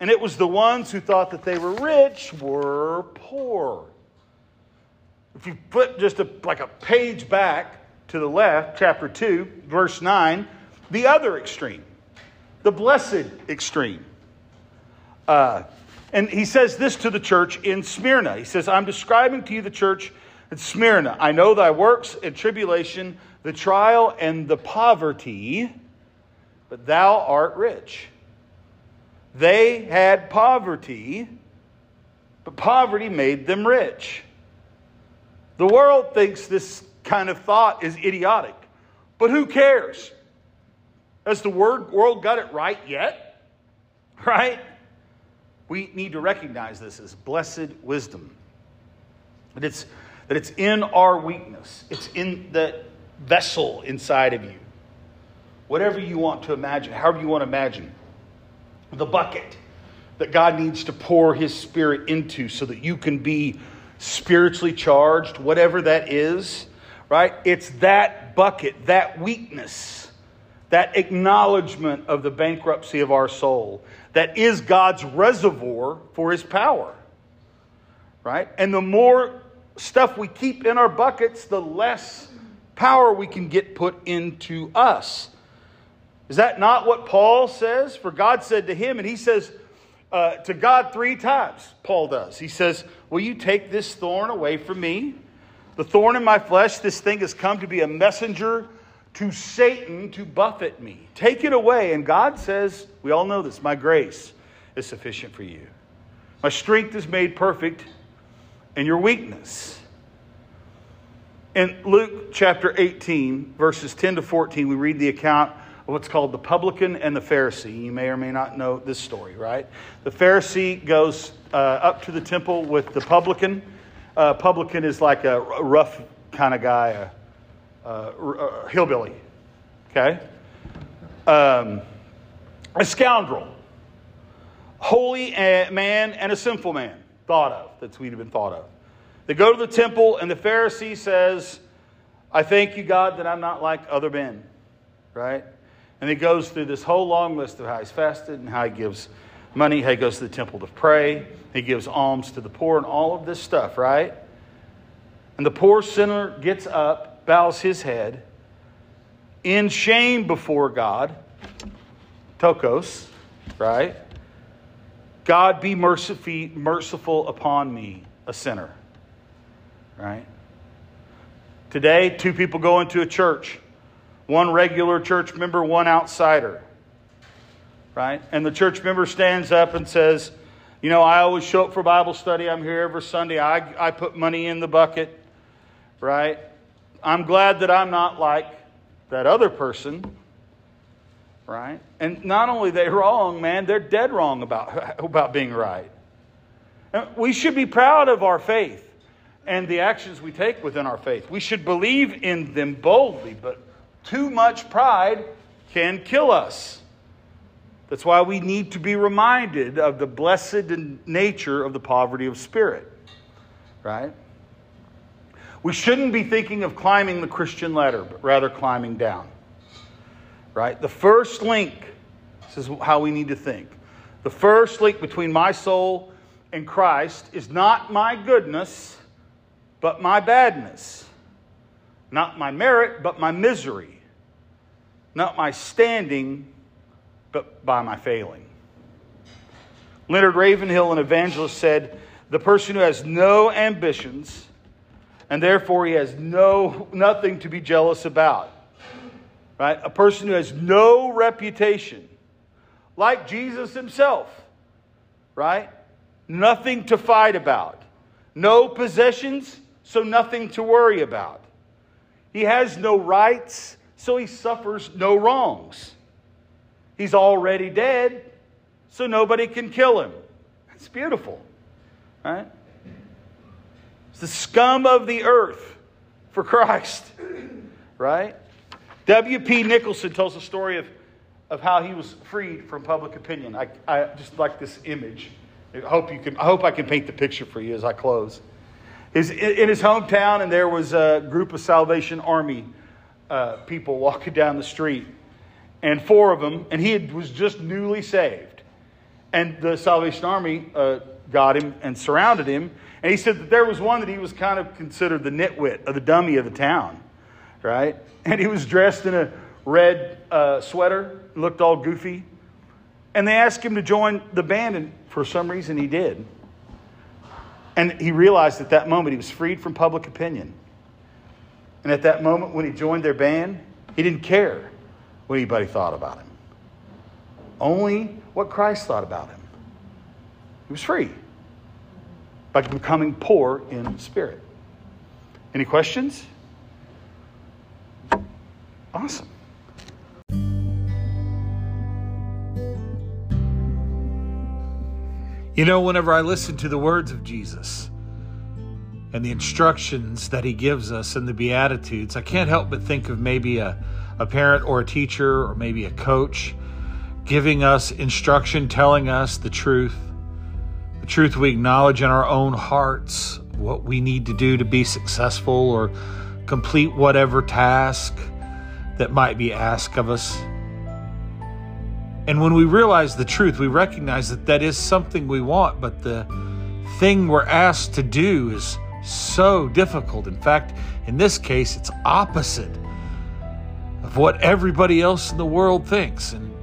Speaker 1: And it was the ones who thought that they were rich were poor. If you flip just a, like a page back to the left, chapter 2, verse 9, the other extreme, the blessed extreme. Uh, and he says this to the church in Smyrna. He says, I'm describing to you the church at Smyrna. I know thy works and tribulation, the trial and the poverty, but thou art rich. They had poverty, but poverty made them rich. The world thinks this kind of thought is idiotic, but who cares? Has the world got it right yet? Right? We need to recognize this as blessed wisdom. That it's, that it's in our weakness, it's in the vessel inside of you. Whatever you want to imagine, however you want to imagine, the bucket that God needs to pour His Spirit into so that you can be spiritually charged, whatever that is, right? It's that bucket, that weakness, that acknowledgement of the bankruptcy of our soul that is God's reservoir for his power. Right? And the more stuff we keep in our buckets, the less power we can get put into us. Is that not what Paul says? For God said to him, and he says uh, to God three times, Paul does. He says, Will you take this thorn away from me? The thorn in my flesh, this thing has come to be a messenger to Satan to buffet me. Take it away. And God says, we all know this, my grace is sufficient for you. My strength is made perfect in your weakness. In Luke chapter 18, verses 10 to 14, we read the account what's called the publican and the Pharisee. You may or may not know this story, right? The Pharisee goes uh, up to the temple with the publican. Uh, publican is like a rough kind of guy, a uh, uh, hillbilly, okay? Um, a scoundrel, holy man and a sinful man, thought of, that's we'd have been thought of. They go to the temple, and the Pharisee says, I thank you, God, that I'm not like other men, right? And he goes through this whole long list of how he's fasted and how he gives money, how he goes to the temple to pray, he gives alms to the poor, and all of this stuff, right? And the poor sinner gets up bows his head in shame before God. Ptochos, right? God be merciful, upon me, a sinner. Right? Today, two people go into a church one regular church member, one outsider. Right? And the church member stands up and says, You know, I always show up for Bible study. I'm here every Sunday. I, I put money in the bucket. Right? I'm glad that I'm not like that other person, right? And not only they wrong, man, they're dead wrong about, about being right. We should be proud of our faith and the actions we take within our faith. We should believe in them boldly, but too much pride can kill us. That's why we need to be reminded of the blessed nature of the poverty of spirit, right? We shouldn't be thinking of climbing the Christian ladder, but rather climbing down. Right? The first link, this is how we need to think. The first link between my soul and Christ is not my goodness, but my badness. Not my merit, but my misery. Not my standing, but by my failing. Leonard Ravenhill, an evangelist, said, The person who has no ambitions and therefore he has no nothing to be jealous about. Right? A person who has no reputation, like Jesus himself, right? Nothing to fight about. No possessions, so nothing to worry about. He has no rights, so he suffers no wrongs. He's already dead, so nobody can kill him. It's beautiful, right? It's the scum of the earth for Christ, right? W.P. Nicholson tells a story of, of how he was freed from public opinion. I, I just like this image. I hope, you can, I hope I can paint the picture for you as I close. His, in his hometown, and there was a group of Salvation Army uh, people walking down the street, and four of them, and he had, was just newly saved. And the Salvation Army uh, got him and surrounded him. And he said that there was one that he was kind of considered the nitwit or the dummy of the town, right? And he was dressed in a red uh, sweater, looked all goofy. And they asked him to join the band, and for some reason he did. And he realized at that moment he was freed from public opinion. And at that moment when he joined their band, he didn't care what anybody thought about him. Only what Christ thought about him. He was free by becoming poor in spirit. Any questions? Awesome.
Speaker 2: You know, whenever I listen to the words of Jesus and the instructions that he gives us in the Beatitudes, I can't help but think of maybe a, a parent or a teacher or maybe a coach giving us instruction, telling us the truth, the truth we acknowledge in our own hearts, what we need to do to be successful or complete whatever task that might be asked of us. And when we realize the truth, we recognize that that is something we want, but the thing we're asked to do is so difficult. In fact, in this case, it's opposite of what everybody else in the world thinks. And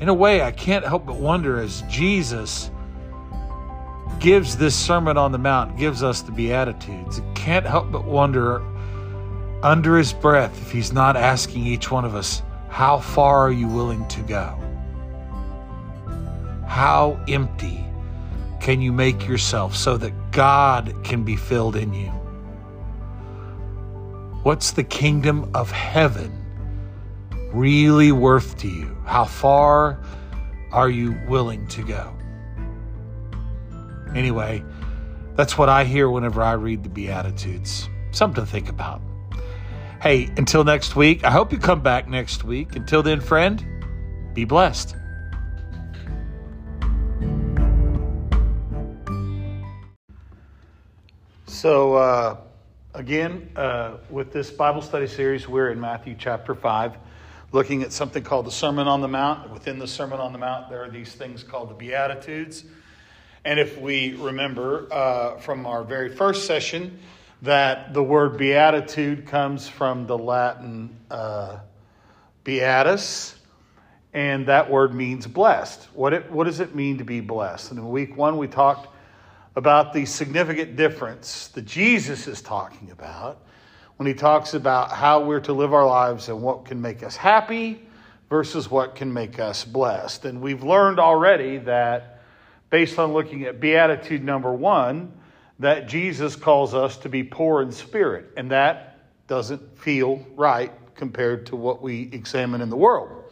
Speaker 2: in a way, I can't help but wonder as Jesus gives this Sermon on the Mount, gives us the Beatitudes, I can't help but wonder under his breath if he's not asking each one of us, How far are you willing to go? How empty can you make yourself so that God can be filled in you? What's the kingdom of heaven really worth to you? How far are you willing to go? Anyway, that's what I hear whenever I read the Beatitudes. Something to think about. Hey, until next week, I hope you come back next week. Until then, friend, be blessed.
Speaker 1: So, uh, again, uh, with this Bible study series, we're in Matthew chapter 5, looking at something called the Sermon on the Mount. Within the Sermon on the Mount, there are these things called the Beatitudes. And if we remember uh, from our very first session, that the word beatitude comes from the Latin uh, beatus, and that word means blessed. What, it, what does it mean to be blessed? And in week one, we talked about the significant difference that Jesus is talking about when he talks about how we're to live our lives and what can make us happy versus what can make us blessed. And we've learned already that based on looking at beatitude number one, that Jesus calls us to be poor in spirit, and that doesn't feel right compared to what we examine in the world.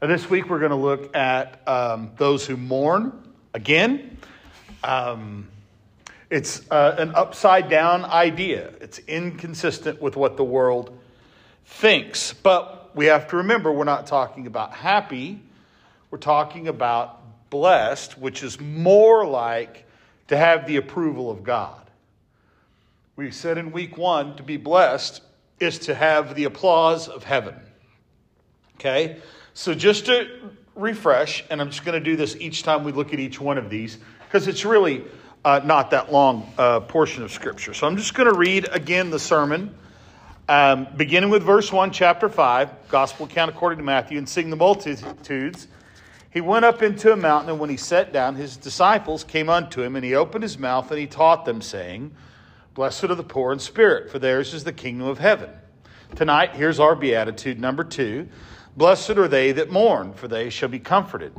Speaker 1: And this week we're going to look at um, those who mourn again. Um, it's uh, an upside down idea. It's inconsistent with what the world thinks. But we have to remember we're not talking about happy, we're talking about blessed, which is more like to have the approval of God. We said in week one to be blessed is to have the applause of heaven. Okay? So just to refresh, and I'm just going to do this each time we look at each one of these because it's really uh, not that long uh, portion of Scripture. So I'm just going to read again the sermon, um, beginning with verse 1, chapter 5, Gospel account according to Matthew, and seeing the multitudes. He went up into a mountain, and when he sat down, his disciples came unto him, and he opened his mouth, and he taught them, saying, Blessed are the poor in spirit, for theirs is the kingdom of heaven. Tonight, here's our beatitude number two Blessed are they that mourn, for they shall be comforted.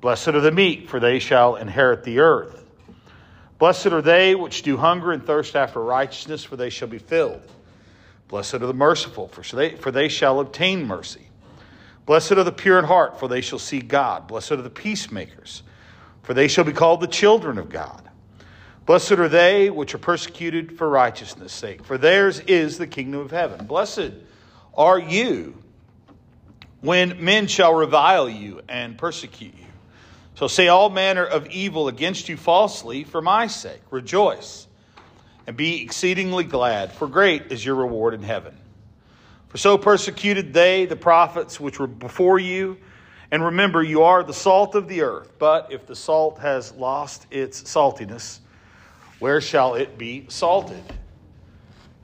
Speaker 1: Blessed are the meek, for they shall inherit the earth. Blessed are they which do hunger and thirst after righteousness, for they shall be filled. Blessed are the merciful, for they, for they shall obtain mercy. Blessed are the pure in heart, for they shall see God. Blessed are the peacemakers, for they shall be called the children of God. Blessed are they which are persecuted for righteousness' sake, for theirs is the kingdom of heaven. Blessed are you when men shall revile you and persecute you. So say all manner of evil against you falsely for my sake. Rejoice and be exceedingly glad, for great is your reward in heaven. For so persecuted they the prophets which were before you. And remember, you are the salt of the earth. But if the salt has lost its saltiness, where shall it be salted?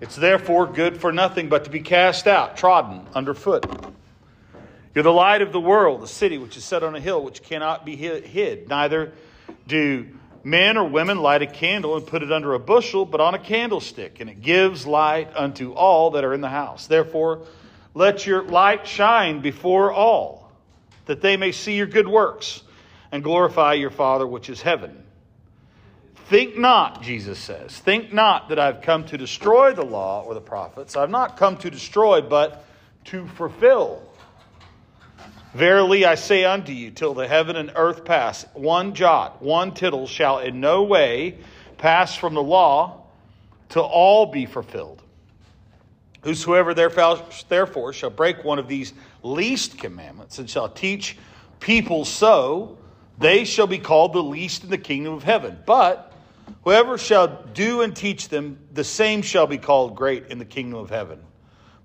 Speaker 1: It's therefore good for nothing but to be cast out, trodden underfoot. You're the light of the world, the city which is set on a hill which cannot be hid. Neither do men or women light a candle and put it under a bushel, but on a candlestick, and it gives light unto all that are in the house. Therefore, let your light shine before all, that they may see your good works and glorify your Father which is heaven. Think not, Jesus says, think not that I've come to destroy the law or the prophets. I've not come to destroy, but to fulfill. Verily I say unto you, till the heaven and earth pass, one jot, one tittle shall in no way pass from the law till all be fulfilled. Whosoever therefore shall break one of these least commandments and shall teach people so, they shall be called the least in the kingdom of heaven. But whoever shall do and teach them, the same shall be called great in the kingdom of heaven.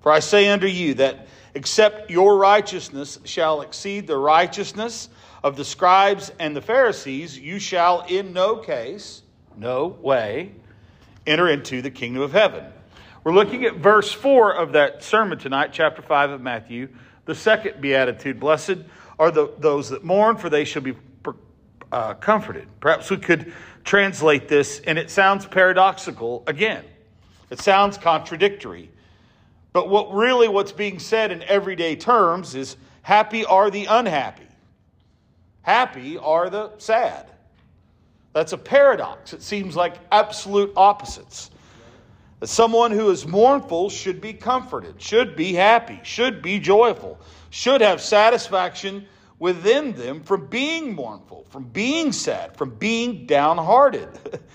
Speaker 1: For I say unto you that except your righteousness shall exceed the righteousness of the scribes and the Pharisees, you shall in no case, no way, enter into the kingdom of heaven. We're looking at verse 4 of that sermon tonight, chapter 5 of Matthew, the second beatitude. Blessed are the, those that mourn, for they shall be uh, comforted. Perhaps we could translate this, and it sounds paradoxical again. It sounds contradictory. But what really what's being said in everyday terms is happy are the unhappy. Happy are the sad. That's a paradox. It seems like absolute opposites. That someone who is mournful should be comforted, should be happy, should be joyful, should have satisfaction within them from being mournful, from being sad, from being downhearted.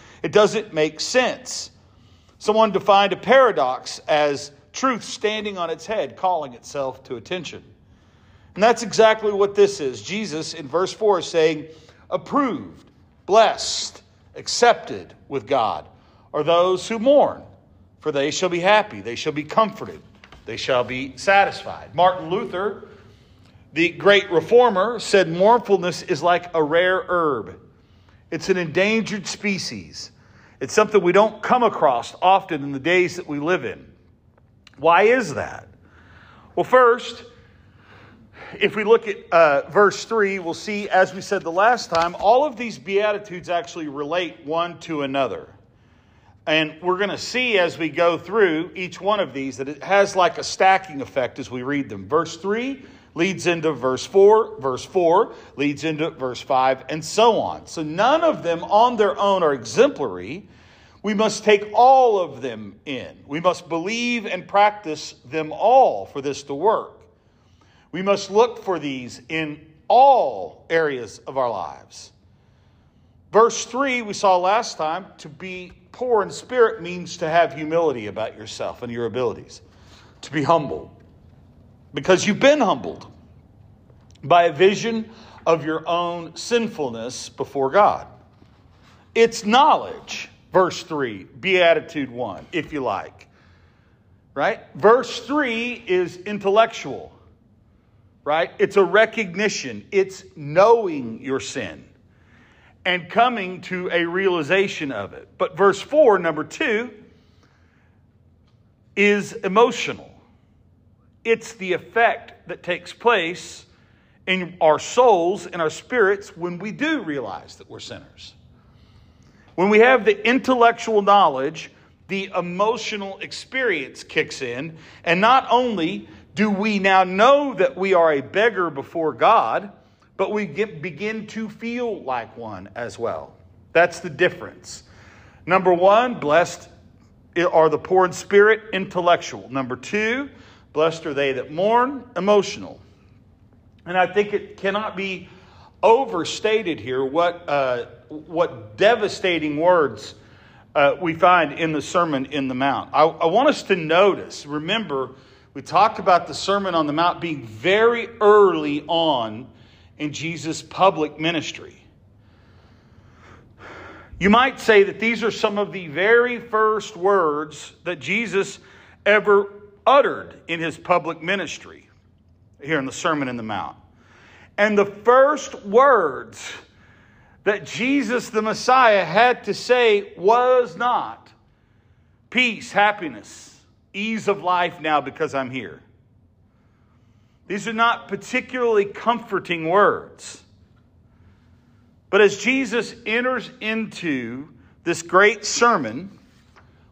Speaker 1: it doesn't make sense. Someone defined a paradox as truth standing on its head, calling itself to attention. And that's exactly what this is. Jesus in verse 4 is saying, approved, blessed, accepted with God are those who mourn, for they shall be happy, they shall be comforted, they shall be satisfied. Martin Luther, the great reformer, said mournfulness is like a rare herb. It's an endangered species. It's something we don't come across often in the days that we live in. Why is that? Well, first, if we look at uh, verse 3, we'll see, as we said the last time, all of these Beatitudes actually relate one to another. And we're going to see as we go through each one of these that it has like a stacking effect as we read them. Verse 3 leads into verse 4, verse 4 leads into verse 5, and so on. So none of them on their own are exemplary. We must take all of them in. We must believe and practice them all for this to work. We must look for these in all areas of our lives. Verse 3, we saw last time, to be poor in spirit means to have humility about yourself and your abilities, to be humble. Because you've been humbled by a vision of your own sinfulness before God. It's knowledge verse 3, Beatitude 1, if you like. Right? Verse 3 is intellectual, right? It's a recognition, it's knowing your sin and coming to a realization of it. But verse 4, number 2, is emotional. It's the effect that takes place in our souls and our spirits when we do realize that we're sinners. When we have the intellectual knowledge, the emotional experience kicks in. And not only do we now know that we are a beggar before God, but we get, begin to feel like one as well. That's the difference. Number one, blessed are the poor in spirit, intellectual. Number two, blessed are they that mourn, emotional. And I think it cannot be overstated here what, uh, what devastating words uh, we find in the Sermon in the Mount. I, I want us to notice, remember, we talked about the Sermon on the Mount being very early on in Jesus' public ministry. You might say that these are some of the very first words that Jesus ever uttered in his public ministry here in the Sermon in the Mount. And the first words that Jesus the Messiah had to say was not peace, happiness, ease of life now because I'm here. These are not particularly comforting words. But as Jesus enters into this great sermon,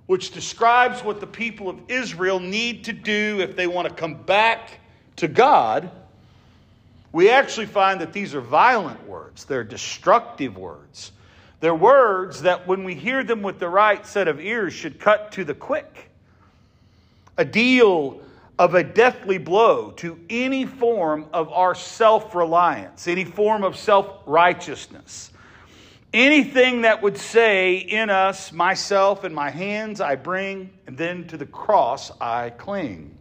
Speaker 1: which describes what the people of Israel need to do if they want to come back to God, we actually find that these are violent words. They're destructive words. They're words that, when we hear them with the right set of ears, should cut to the quick. A deal of a deathly blow to any form of our self reliance, any form of self righteousness. Anything that would say in us, myself and my hands I bring, and then to the cross I cling.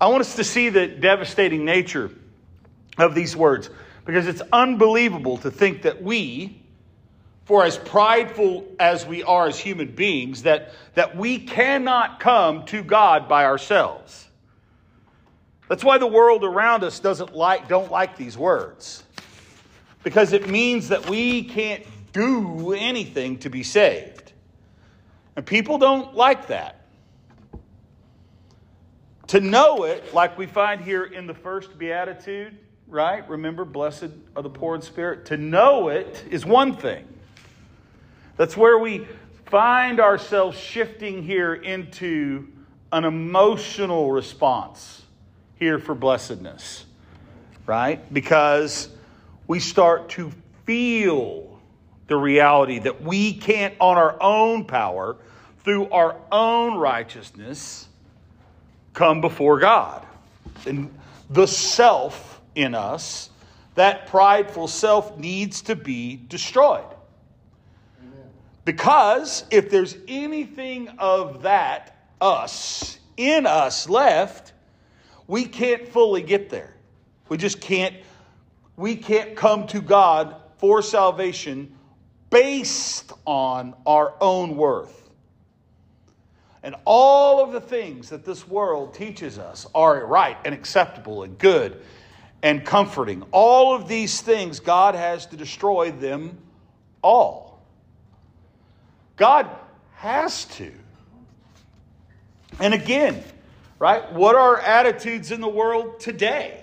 Speaker 1: I want us to see the devastating nature of these words because it's unbelievable to think that we, for as prideful as we are as human beings, that, that we cannot come to God by ourselves. That's why the world around us doesn't like, don't like these words. Because it means that we can't do anything to be saved. And people don't like that. To know it, like we find here in the first beatitude, right? Remember, blessed are the poor in spirit. To know it is one thing. That's where we find ourselves shifting here into an emotional response here for blessedness, right? Because we start to feel the reality that we can't, on our own power, through our own righteousness, come before God. And the self in us, that prideful self needs to be destroyed. Because if there's anything of that us in us left, we can't fully get there. We just can't we can't come to God for salvation based on our own worth. And all of the things that this world teaches us are right and acceptable and good and comforting. All of these things, God has to destroy them all. God has to. And again, right, what are attitudes in the world today?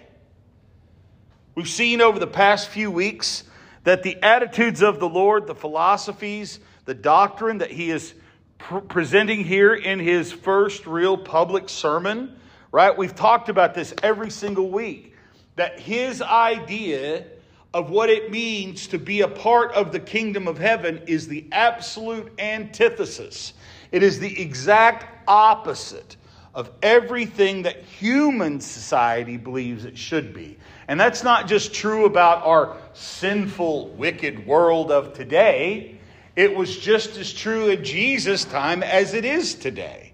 Speaker 1: We've seen over the past few weeks that the attitudes of the Lord, the philosophies, the doctrine that He is pr- presenting here in His first real public sermon, right? We've talked about this every single week that his idea of what it means to be a part of the kingdom of heaven is the absolute antithesis. It is the exact opposite of everything that human society believes it should be. And that's not just true about our sinful, wicked world of today. It was just as true in Jesus' time as it is today.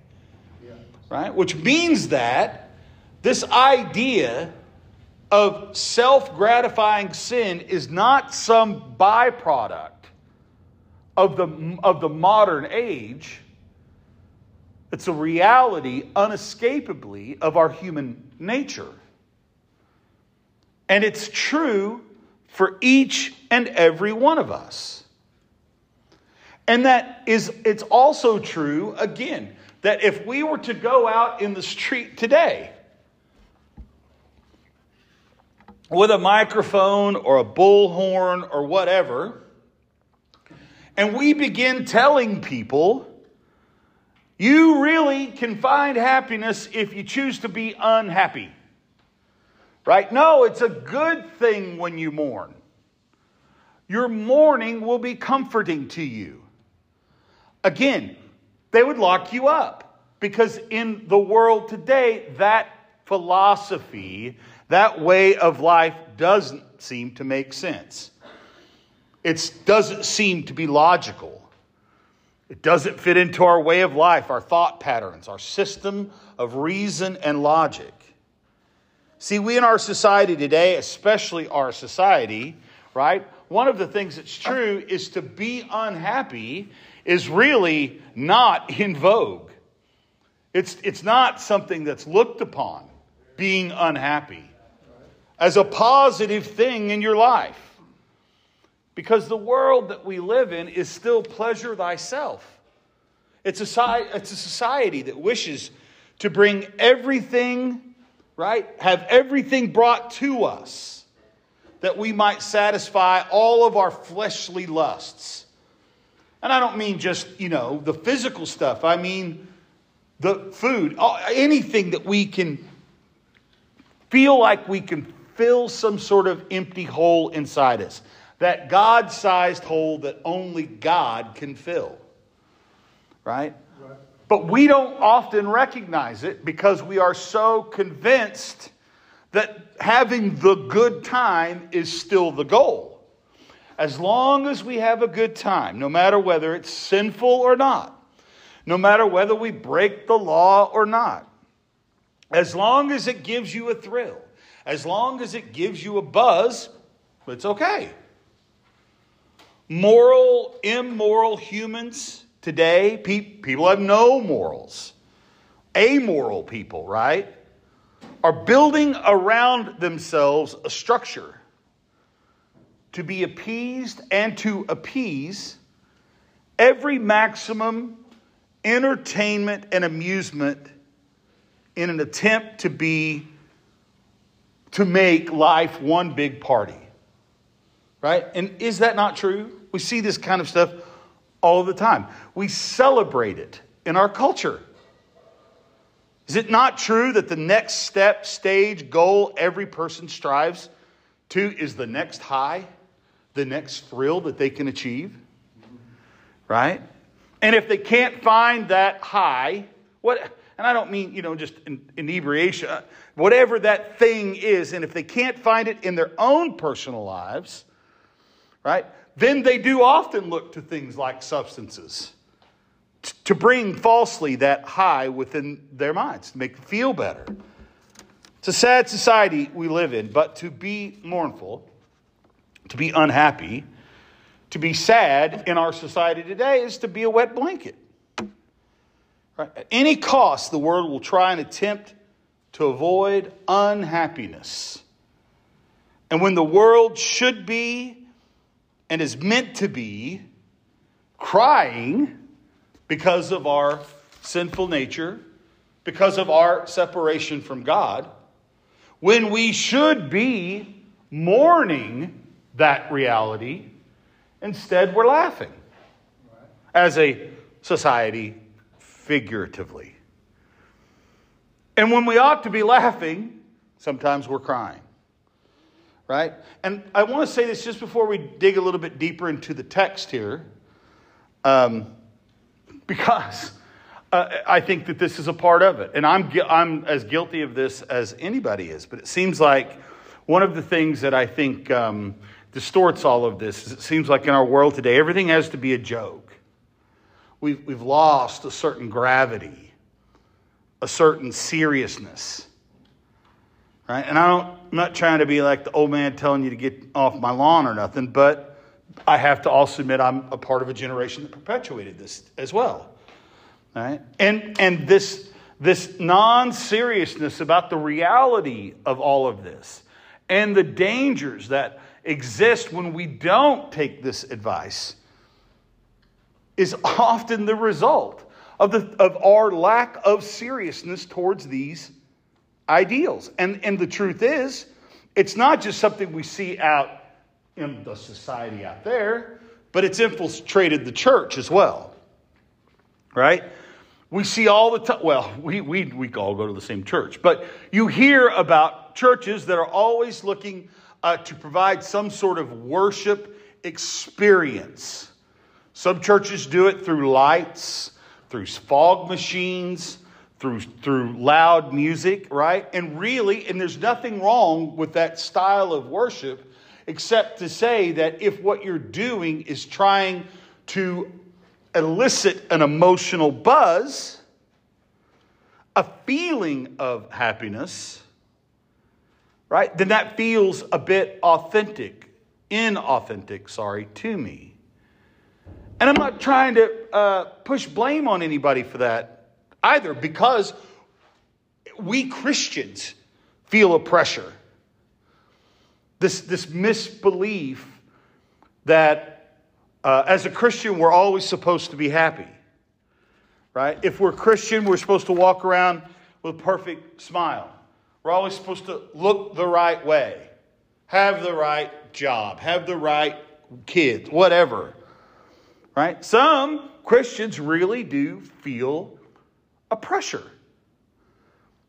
Speaker 1: Right? Which means that this idea of self gratifying sin is not some byproduct of the, of the modern age. It's a reality unescapably of our human nature. And it's true for each and every one of us. And that is, it's also true, again, that if we were to go out in the street today, with a microphone or a bullhorn or whatever, and we begin telling people, you really can find happiness if you choose to be unhappy. Right? No, it's a good thing when you mourn. Your mourning will be comforting to you. Again, they would lock you up because in the world today, that philosophy That way of life doesn't seem to make sense. It doesn't seem to be logical. It doesn't fit into our way of life, our thought patterns, our system of reason and logic. See, we in our society today, especially our society, right? One of the things that's true is to be unhappy is really not in vogue. It's, it's not something that's looked upon, being unhappy, as a positive thing in your life. Because the world that we live in is still pleasure thyself. It's a, it's a society that wishes to bring everything, right? Have everything brought to us that we might satisfy all of our fleshly lusts. And I don't mean just, you know, the physical stuff. I mean the food, anything that we can feel like we can fill some sort of empty hole inside us that God sized hole that only God can fill. Right? right? But we don't often recognize it because we are so convinced that having the good time is still the goal. As long as we have a good time, no matter whether it's sinful or not, no matter whether we break the law or not, as long as it gives you a thrill, as long as it gives you a buzz, it's okay. Moral, immoral humans today, pe- people have no morals. Amoral people, right? Are building around themselves a structure to be appeased and to appease every maximum entertainment and amusement in an attempt to be to make life one big party. Right? And is that not true? We see this kind of stuff all the time. We celebrate it in our culture. Is it not true that the next step, stage, goal every person strives to is the next high, the next thrill that they can achieve? Right? And if they can't find that high, what and I don't mean, you know, just inebriation, uh, whatever that thing is, and if they can't find it in their own personal lives, right? then they do often look to things like substances to bring falsely that high within their minds, to make them feel better. It's a sad society we live in, but to be mournful, to be unhappy, to be sad in our society today is to be a wet blanket. Right? At any cost, the world will try and attempt to avoid unhappiness. And when the world should be and is meant to be crying because of our sinful nature, because of our separation from God, when we should be mourning that reality, instead we're laughing as a society figuratively. And when we ought to be laughing, sometimes we're crying right? And I want to say this just before we dig a little bit deeper into the text here, um, because uh, I think that this is a part of it. And I'm, I'm as guilty of this as anybody is, but it seems like one of the things that I think um, distorts all of this is it seems like in our world today, everything has to be a joke. We've, we've lost a certain gravity, a certain seriousness. Right? And I don't, I'm not trying to be like the old man telling you to get off my lawn or nothing, but I have to also admit I'm a part of a generation that perpetuated this as well. Right? And, and this, this non seriousness about the reality of all of this and the dangers that exist when we don't take this advice is often the result of, the, of our lack of seriousness towards these ideals. And, and the truth is, it's not just something we see out in the society out there, but it's infiltrated the church as well. Right? We see all the time, well, we, we, we all go to the same church, but you hear about churches that are always looking uh, to provide some sort of worship experience. Some churches do it through lights, through fog machines, through, through loud music, right? And really, and there's nothing wrong with that style of worship, except to say that if what you're doing is trying to elicit an emotional buzz, a feeling of happiness, right, then that feels a bit authentic, inauthentic, sorry, to me. And I'm not trying to uh, push blame on anybody for that either, because we Christians feel a pressure. This, this misbelief that uh, as a Christian, we're always supposed to be happy. Right? If we're Christian, we're supposed to walk around with a perfect smile. We're always supposed to look the right way, have the right job, have the right kids, whatever. Right? Some Christians really do feel a pressure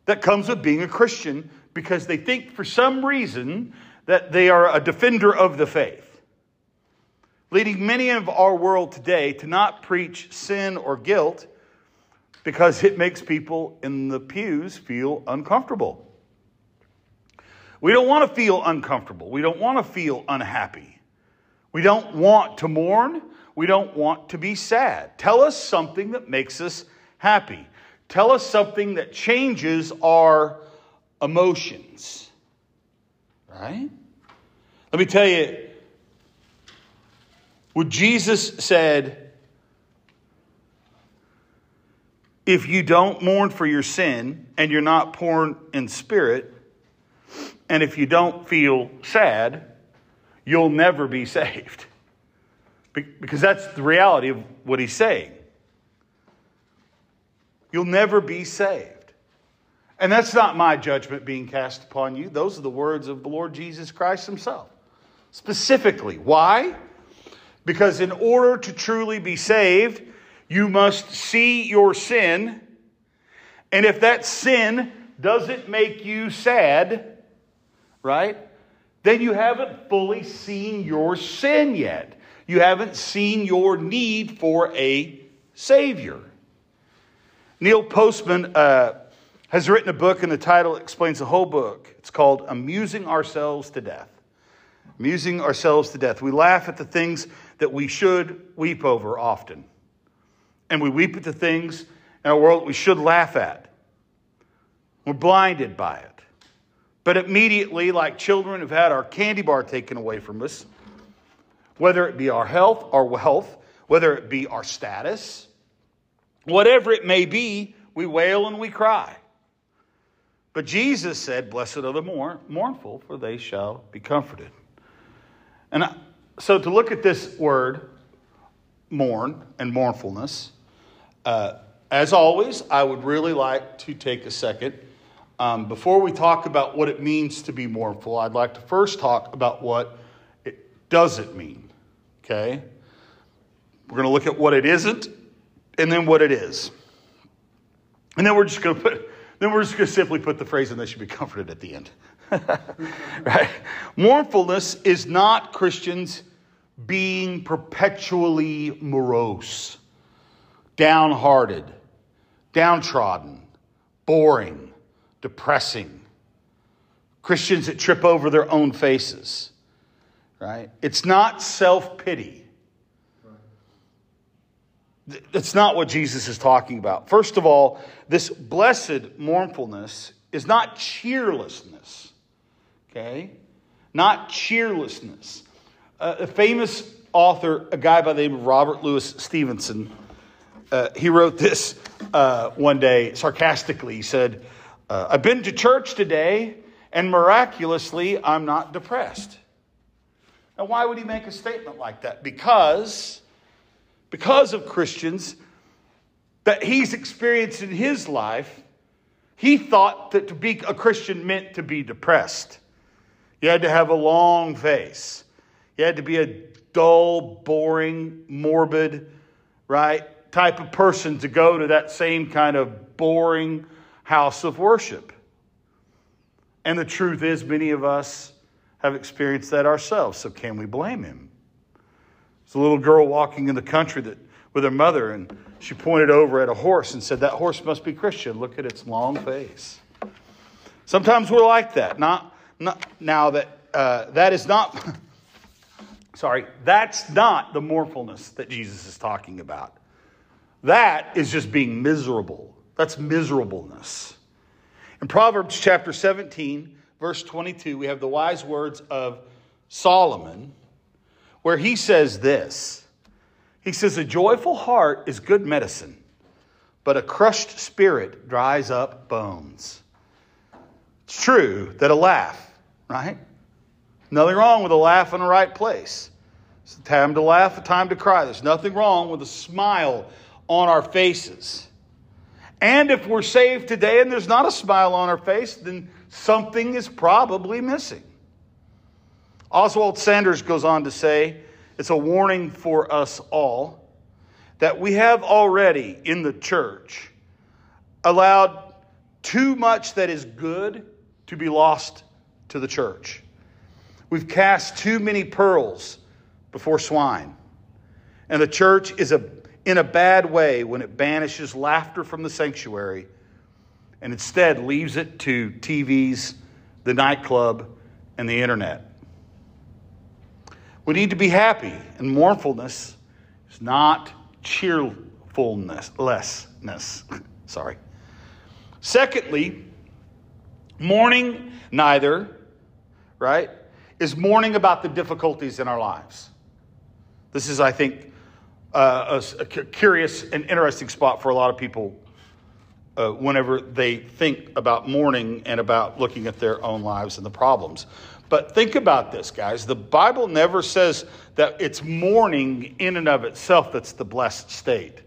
Speaker 1: that comes with being a Christian because they think for some reason that they are a defender of the faith, leading many of our world today to not preach sin or guilt because it makes people in the pews feel uncomfortable. We don't want to feel uncomfortable. We don't want to feel unhappy. We don't want to mourn. We don't want to be sad. Tell us something that makes us happy. Tell us something that changes our emotions. Right? Let me tell you, what Jesus said, if you don't mourn for your sin and you're not poor in spirit, and if you don't feel sad, you'll never be saved. Because that's the reality of what he's saying. You'll never be saved. And that's not my judgment being cast upon you. Those are the words of the Lord Jesus Christ himself. Specifically, why? Because in order to truly be saved, you must see your sin. And if that sin doesn't make you sad, right? Then you haven't fully seen your sin yet you haven't seen your need for a Savior. Neil Postman uh, has written a book, and the title explains the whole book. It's called Amusing Ourselves to Death. Amusing Ourselves to Death. We laugh at the things that we should weep over often. And we weep at the things in our world that we should laugh at. We're blinded by it. But immediately, like children who've had our candy bar taken away from us, whether it be our health, our wealth, whether it be our status, whatever it may be, we wail and we cry. But Jesus said, Blessed are the mournful, for they shall be comforted. And so to look at this word, mourn and mournfulness, uh, as always, I would really like to take a second. Um, before we talk about what it means to be mournful, I'd like to first talk about what it doesn't mean. Okay? We're going to look at what it isn't and then what it is. And then we're just going to put, then we're just going to simply put the phrase, and they should be comforted at the end. right? Mournfulness is not Christians being perpetually morose, downhearted, downtrodden, boring, depressing. Christians that trip over their own faces right? It's not self pity. That's not what Jesus is talking about. First of all, this blessed mournfulness is not cheerlessness, okay? Not cheerlessness. Uh, a famous author, a guy by the name of Robert Louis Stevenson, uh, he wrote this uh, one day sarcastically. He said, uh, I've been to church today, and miraculously, I'm not depressed. Now, why would he make a statement like that? Because, because of Christians that he's experienced in his life, he thought that to be a Christian meant to be depressed. You had to have a long face. You had to be a dull, boring, morbid, right, type of person to go to that same kind of boring house of worship. And the truth is, many of us have experienced that ourselves. So can we blame him? There's a little girl walking in the country that with her mother, and she pointed over at a horse and said, That horse must be Christian. Look at its long face. Sometimes we're like that. Not, not now that uh, that is not. sorry, that's not the mournfulness that Jesus is talking about. That is just being miserable. That's miserableness. In Proverbs chapter 17, verse 22, we have the wise words of Solomon, where he says this He says, A joyful heart is good medicine, but a crushed spirit dries up bones. It's true that a laugh, right? Nothing wrong with a laugh in the right place. It's a time to laugh, a time to cry. There's nothing wrong with a smile on our faces. And if we're saved today and there's not a smile on our face, then something is probably missing. Oswald Sanders goes on to say it's a warning for us all that we have already in the church allowed too much that is good to be lost to the church. We've cast too many pearls before swine. And the church is a, in a bad way when it banishes laughter from the sanctuary and instead leaves it to TVs, the nightclub, and the internet. We need to be happy, and mournfulness is not cheerfulness, lessness. Sorry. Secondly, mourning neither, right, is mourning about the difficulties in our lives. This is, I think, uh, a, a, curious and interesting spot for a lot of people uh, whenever they think about mourning and about looking at their own lives and the problems. But think about this, guys. The Bible never says that it's mourning in and of itself that's the blessed state.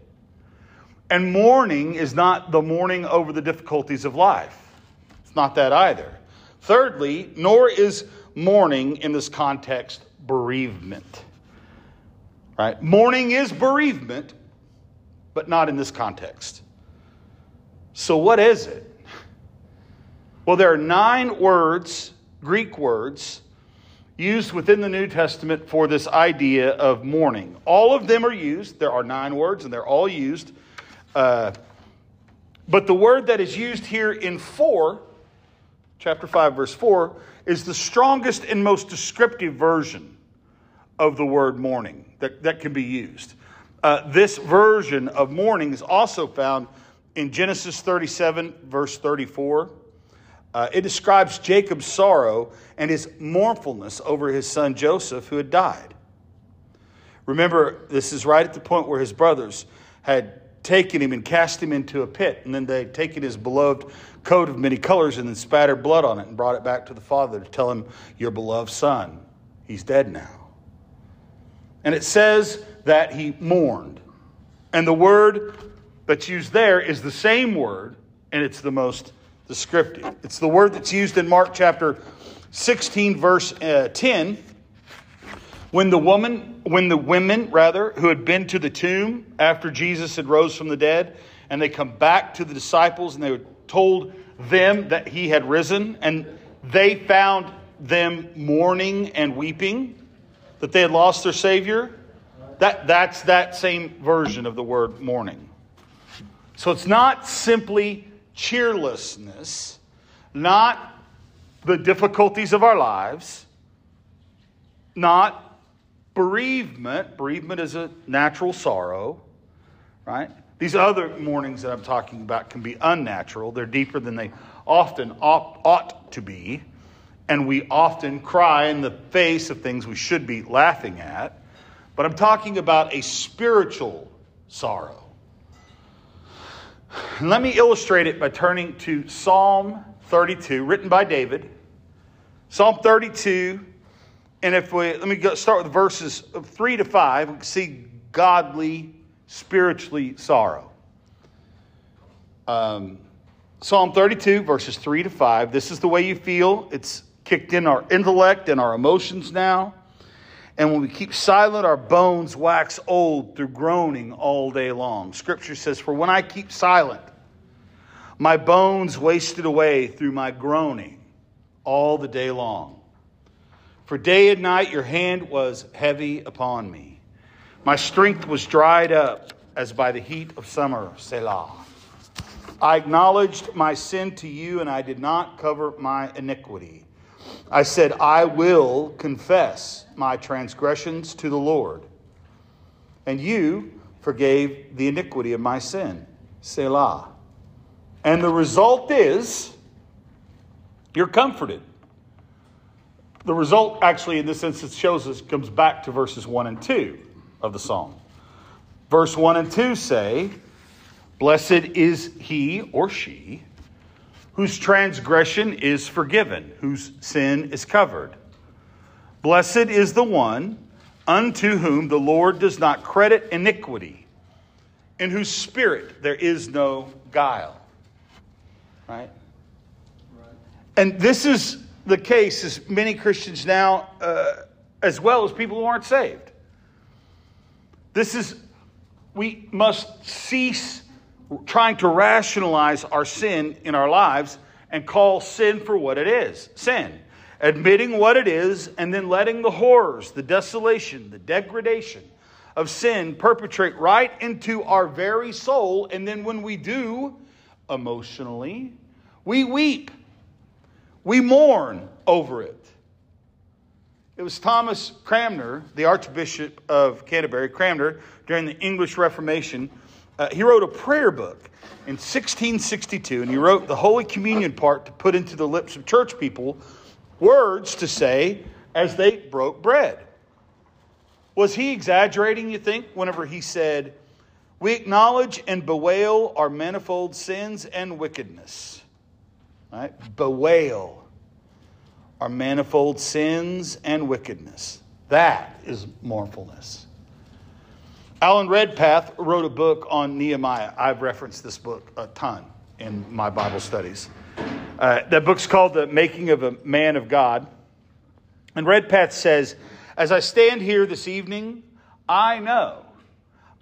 Speaker 1: And mourning is not the mourning over the difficulties of life, it's not that either. Thirdly, nor is mourning in this context bereavement. Right? Mourning is bereavement, but not in this context. So, what is it? Well, there are nine words, Greek words, used within the New Testament for this idea of mourning. All of them are used. There are nine words, and they're all used. Uh, but the word that is used here in 4, chapter 5, verse 4, is the strongest and most descriptive version of the word mourning that, that can be used. Uh, this version of mourning is also found in Genesis 37, verse 34. Uh, it describes Jacob's sorrow and his mournfulness over his son Joseph, who had died. Remember, this is right at the point where his brothers had taken him and cast him into a pit, and then they'd taken his beloved coat of many colors and then spattered blood on it and brought it back to the father to tell him, Your beloved son, he's dead now. And it says that he mourned. And the word that's used there is the same word, and it's the most descriptive. It's the word that's used in Mark chapter 16, verse uh, 10. When the woman, when the women, rather, who had been to the tomb after Jesus had rose from the dead, and they come back to the disciples and they were told them that he had risen, and they found them mourning and weeping that they had lost their Savior. That, that's that same version of the word mourning. So it's not simply cheerlessness, not the difficulties of our lives, not bereavement. Bereavement is a natural sorrow, right? These other mournings that I'm talking about can be unnatural. They're deeper than they often ought, to be. And we often cry in the face of things we should be laughing at. But I'm talking about a spiritual sorrow. Let me illustrate it by turning to Psalm 32, written by David. Psalm 32, and if we let me go, start with verses 3 to 5, we can see godly spiritually sorrow. Um, Psalm 32, verses 3 to 5. This is the way you feel. It's kicked in our intellect and our emotions now. And when we keep silent, our bones wax old through groaning all day long. Scripture says, For when I keep silent, my bones wasted away through my groaning all the day long. For day and night your hand was heavy upon me. My strength was dried up as by the heat of summer. Selah. I acknowledged my sin to you, and I did not cover my iniquity. I said, I will confess my transgressions to the Lord. And you forgave the iniquity of my sin. Selah. And the result is you're comforted. The result, actually, in this instance, shows us, comes back to verses 1 and 2 of the psalm. Verse 1 and 2 say, Blessed is he or she whose transgression is forgiven, whose sin is covered. Blessed is the one unto whom the Lord does not credit iniquity, in whose spirit there is no guile. Right? And this is the case as many Christians now, uh, as well as people who aren't saved. This is, we must cease trying to rationalize our sin in our lives and call sin for what it is sin. Admitting what it is and then letting the horrors, the desolation, the degradation of sin perpetrate right into our very soul. And then when we do, emotionally, we weep we mourn over it. It was Thomas Cranmer, the Archbishop of Canterbury, Cranmer, during the English Reformation. Uh, he wrote a prayer book in 1662, and he wrote the Holy Communion part to put into the lips of church people words to say as they broke bread. Was he exaggerating, you think, whenever he said, We acknowledge and bewail our manifold sins and wickedness? Right? Bewail our manifold sins and wickedness. That is mournfulness. Alan Redpath wrote a book on Nehemiah. I've referenced this book a ton in my Bible studies. Uh, that book's called The Making of a Man of God. And Redpath says, As I stand here this evening, I know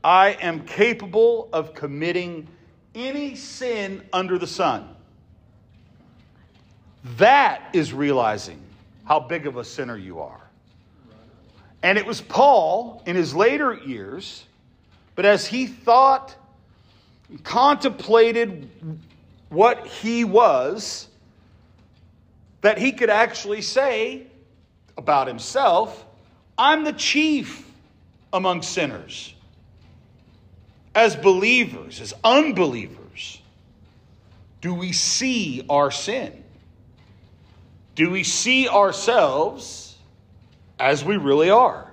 Speaker 1: I am capable of committing any sin under the sun. That is realizing how big of a sinner you are. And it was Paul in his later years, but as he thought, contemplated what he was, that he could actually say about himself, I'm the chief among sinners. As believers, as unbelievers, do we see our sin? Do we see ourselves as we really are?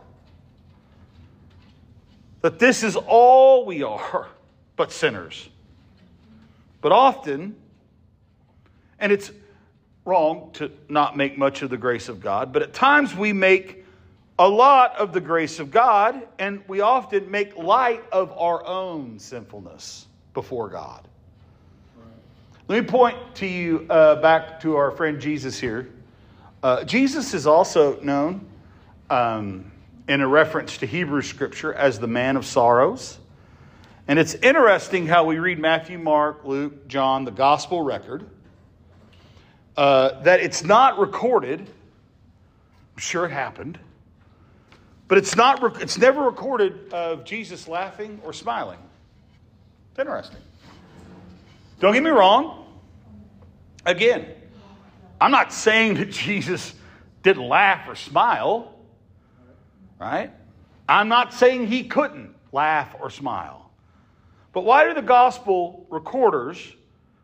Speaker 1: That this is all we are, but sinners. But often, and it's wrong to not make much of the grace of God, but at times we make a lot of the grace of God, and we often make light of our own sinfulness before God. Let me point to you uh, back to our friend Jesus here. Uh, Jesus is also known um, in a reference to Hebrew scripture as the man of sorrows. And it's interesting how we read Matthew, Mark, Luke, John, the gospel record, uh, that it's not recorded. I'm sure it happened. But it's, not, it's never recorded of Jesus laughing or smiling. It's interesting. Don't get me wrong. Again, I'm not saying that Jesus didn't laugh or smile, right? I'm not saying he couldn't laugh or smile. But why do the gospel recorders,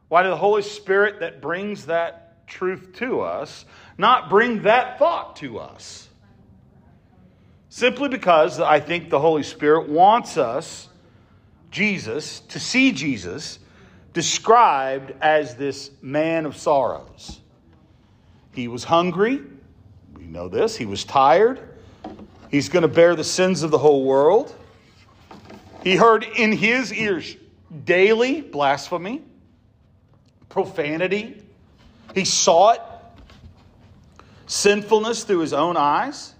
Speaker 1: why do the Holy Spirit that brings that truth to us, not bring that thought to us? Simply because I think the Holy Spirit wants us, Jesus, to see Jesus described as this man of sorrows. He was hungry. We know this. He was tired. He's going to bear the sins of the whole world. He heard in his ears daily blasphemy, profanity. He saw it, sinfulness through his own eyes.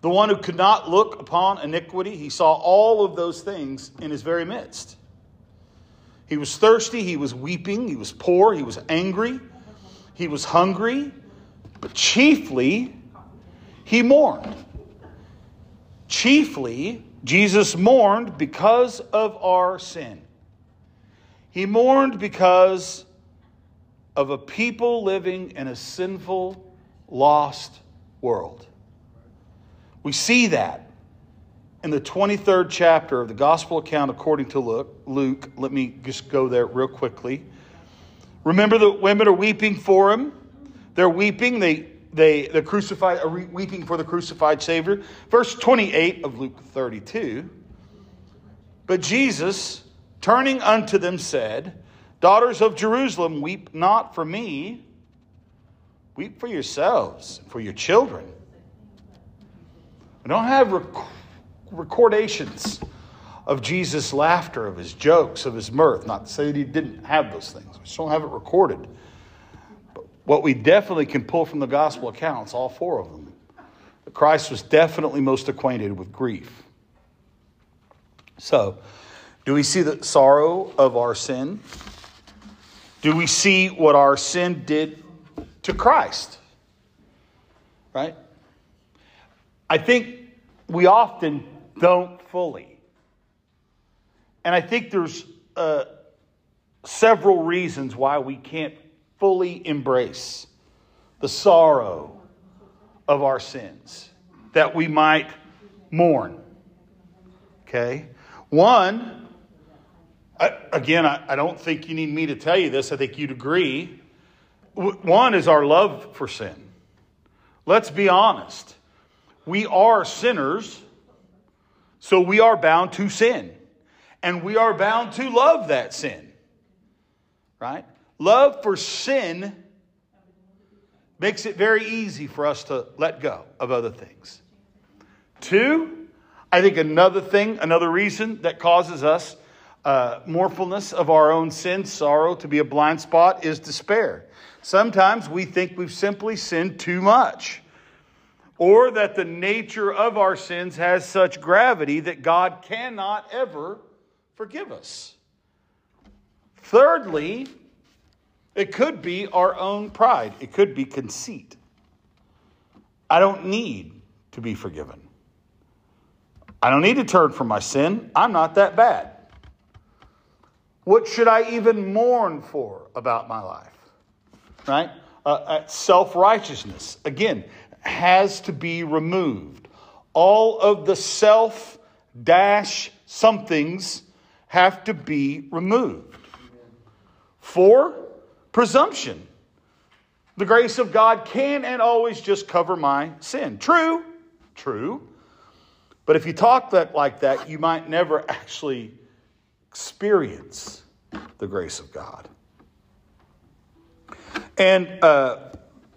Speaker 1: The one who could not look upon iniquity, he saw all of those things in his very midst. He was thirsty, he was weeping, he was poor, he was angry, he was hungry, but chiefly he mourned. Chiefly Jesus mourned because of our sin. He mourned because of a people living in a sinful, lost world. We see that in the 23rd chapter of the gospel account according to Luke. Let me just go there real quickly. Remember, the women are weeping for him. They're weeping. They, they, the crucified are weeping for the crucified Savior. Verse 28 of Luke 32. But Jesus, turning unto them, said, Daughters of Jerusalem, weep not for me, weep for yourselves, for your children. We don't have rec- recordations of Jesus' laughter, of his jokes, of his mirth. Not to say that he didn't have those things, we just don't have it recorded. What we definitely can pull from the gospel accounts, all four of them, Christ was definitely most acquainted with grief. So, do we see the sorrow of our sin? Do we see what our sin did to Christ? Right? I think we often don't fully. And I think there's uh, several reasons why we can't fully embrace the sorrow of our sins that we might mourn. Okay? One, I, again, I, I don't think you need me to tell you this. I think you'd agree. One is our love for sin. Let's be honest. We are sinners, so we are bound to sin. And we are bound to love that sin. Right? Love for sin makes it very easy for us to let go of other things. Two, I think another thing, another reason that causes us uh, mournfulness of our own sin, sorrow to be a blind spot, is despair. Sometimes we think we've simply sinned too much, or that the nature of our sins has such gravity that God cannot ever forgive us. Thirdly, it could be our own pride, it could be conceit. I don't need to be forgiven. I don't need to turn from my sin. I'm not that bad. What should I even mourn for about my life? Right? Uh, uh, Self righteousness, again, has to be removed. All of the self dash somethings have to be removed. Four, presumption. The grace of God can and always just cover my sin. True, true. But if you talk that like that, you might never actually experience the grace of God. And uh,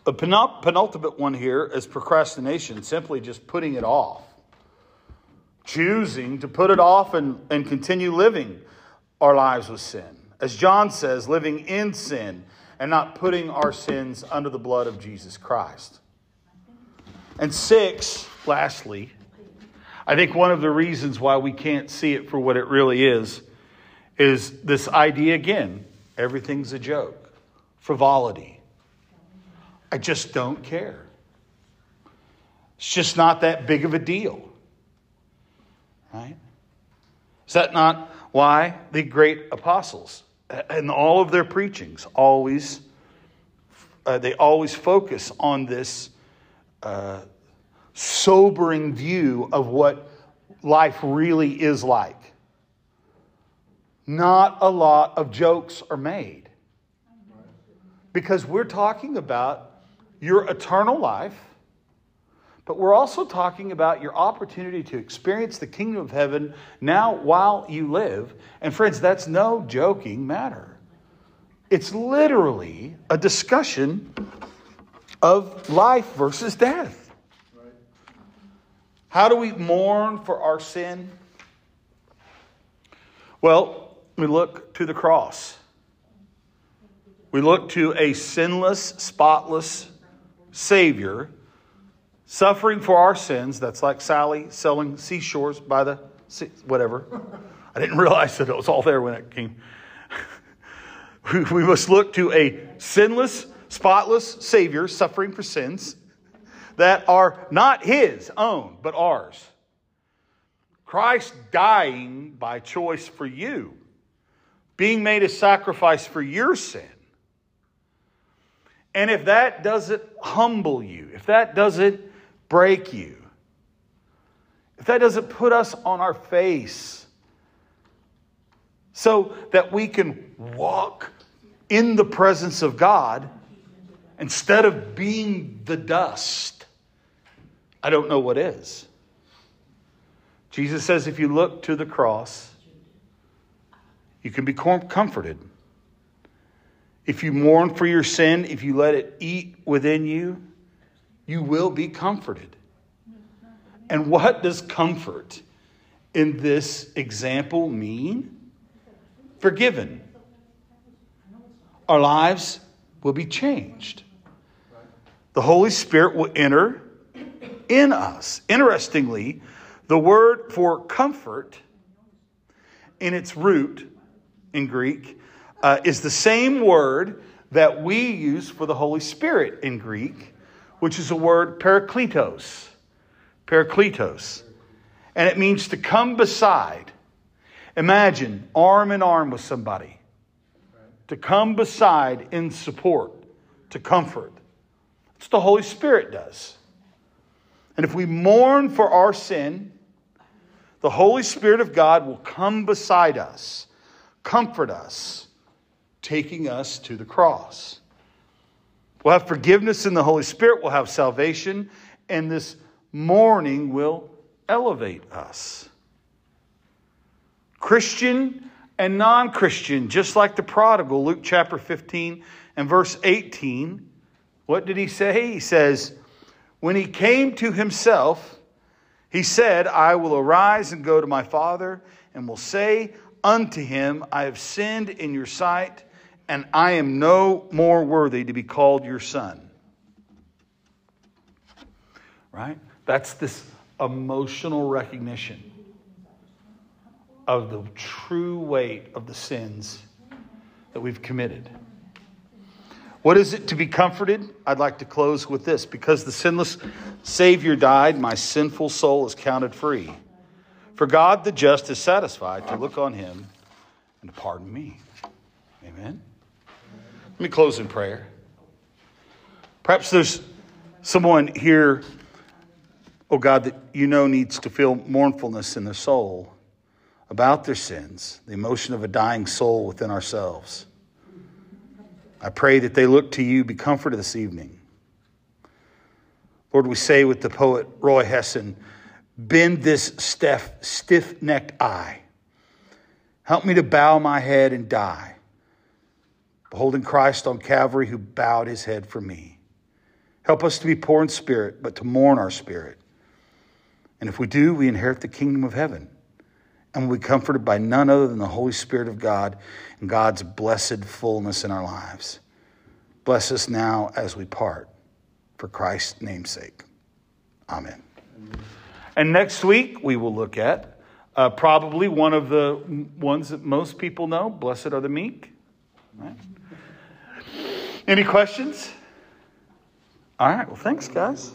Speaker 1: a penultimate one here is procrastination, simply just putting it off, choosing to put it off and, and continue living our lives with sin. As John says, living in sin and not putting our sins under the blood of Jesus Christ. And six, lastly, I think one of the reasons why we can't see it for what it really is is this idea again everything's a joke, frivolity. I just don't care. It's just not that big of a deal. Right? Is that not why the great apostles and all of their preachings always uh, they always focus on this uh, sobering view of what life really is like. Not a lot of jokes are made. Because we're talking about your eternal life, but we're also talking about your opportunity to experience the kingdom of heaven now while you live. And friends, that's no joking matter. It's literally a discussion of life versus death. How do we mourn for our sin? Well, we look to the cross. We look to a sinless, spotless Savior suffering for our sins. That's like Sally selling seashores by the sea, whatever. I didn't realize that it was all there when it came. we must look to a sinless, spotless Savior suffering for sins that are not his own, but ours. Christ dying by choice for you, being made a sacrifice for your sin. And if that doesn't humble you, if that doesn't break you, if that doesn't put us on our face so that we can walk in the presence of God instead of being the dust, I don't know what is. Jesus says if you look to the cross, you can be comforted. If you mourn for your sin, if you let it eat within you, you will be comforted. And what does comfort in this example mean? Forgiven. Our lives will be changed. The Holy Spirit will enter in us. Interestingly, the word for comfort in its root in Greek uh, is the same word that we use for the Holy Spirit in Greek, which is a word parakletos. Parakletos. And it means to come beside. Imagine arm in arm with somebody. To come beside in support, to comfort. That's what the Holy Spirit does. And if we mourn for our sin, the Holy Spirit of God will come beside us, comfort us, taking us to the cross. We'll have forgiveness in the Holy Spirit, we'll have salvation, and this mourning will elevate us. Christian and non Christian, just like the prodigal, Luke chapter 15 and verse 18, what did he say? He says, When he came to himself, he said, I will arise and go to my father, and will say unto him, I have sinned in your sight and I am no more worthy to be called your son. Right? That's this emotional recognition of the true weight of the sins that we've committed. What is it to be comforted? I'd like to close with this. Because the sinless Savior died, my sinful soul is counted free. For God the just is satisfied to look on him and to pardon me. Amen. Let me close in prayer. Perhaps there's someone here, oh God, that you know needs to feel mournfulness in their soul about their sins, the emotion of a dying soul within ourselves. I pray that they look to you, be comforted this evening. Lord, we say with the poet Roy Hession, bend this stiff necked I. Help me to bow my head and die beholding Christ on Calvary who bowed his head for me. Help us to be poor in spirit, but to mourn our spirit. And if we do, we inherit the kingdom of heaven and we'll be comforted by none other than the Holy Spirit of God and God's blessed fullness in our lives. Bless us now as we part for Christ's name'sake. Amen. And next week, we will look at uh, probably one of the ones that most people know Blessed are the meek. Right? Any questions? All right. Well, thanks, guys.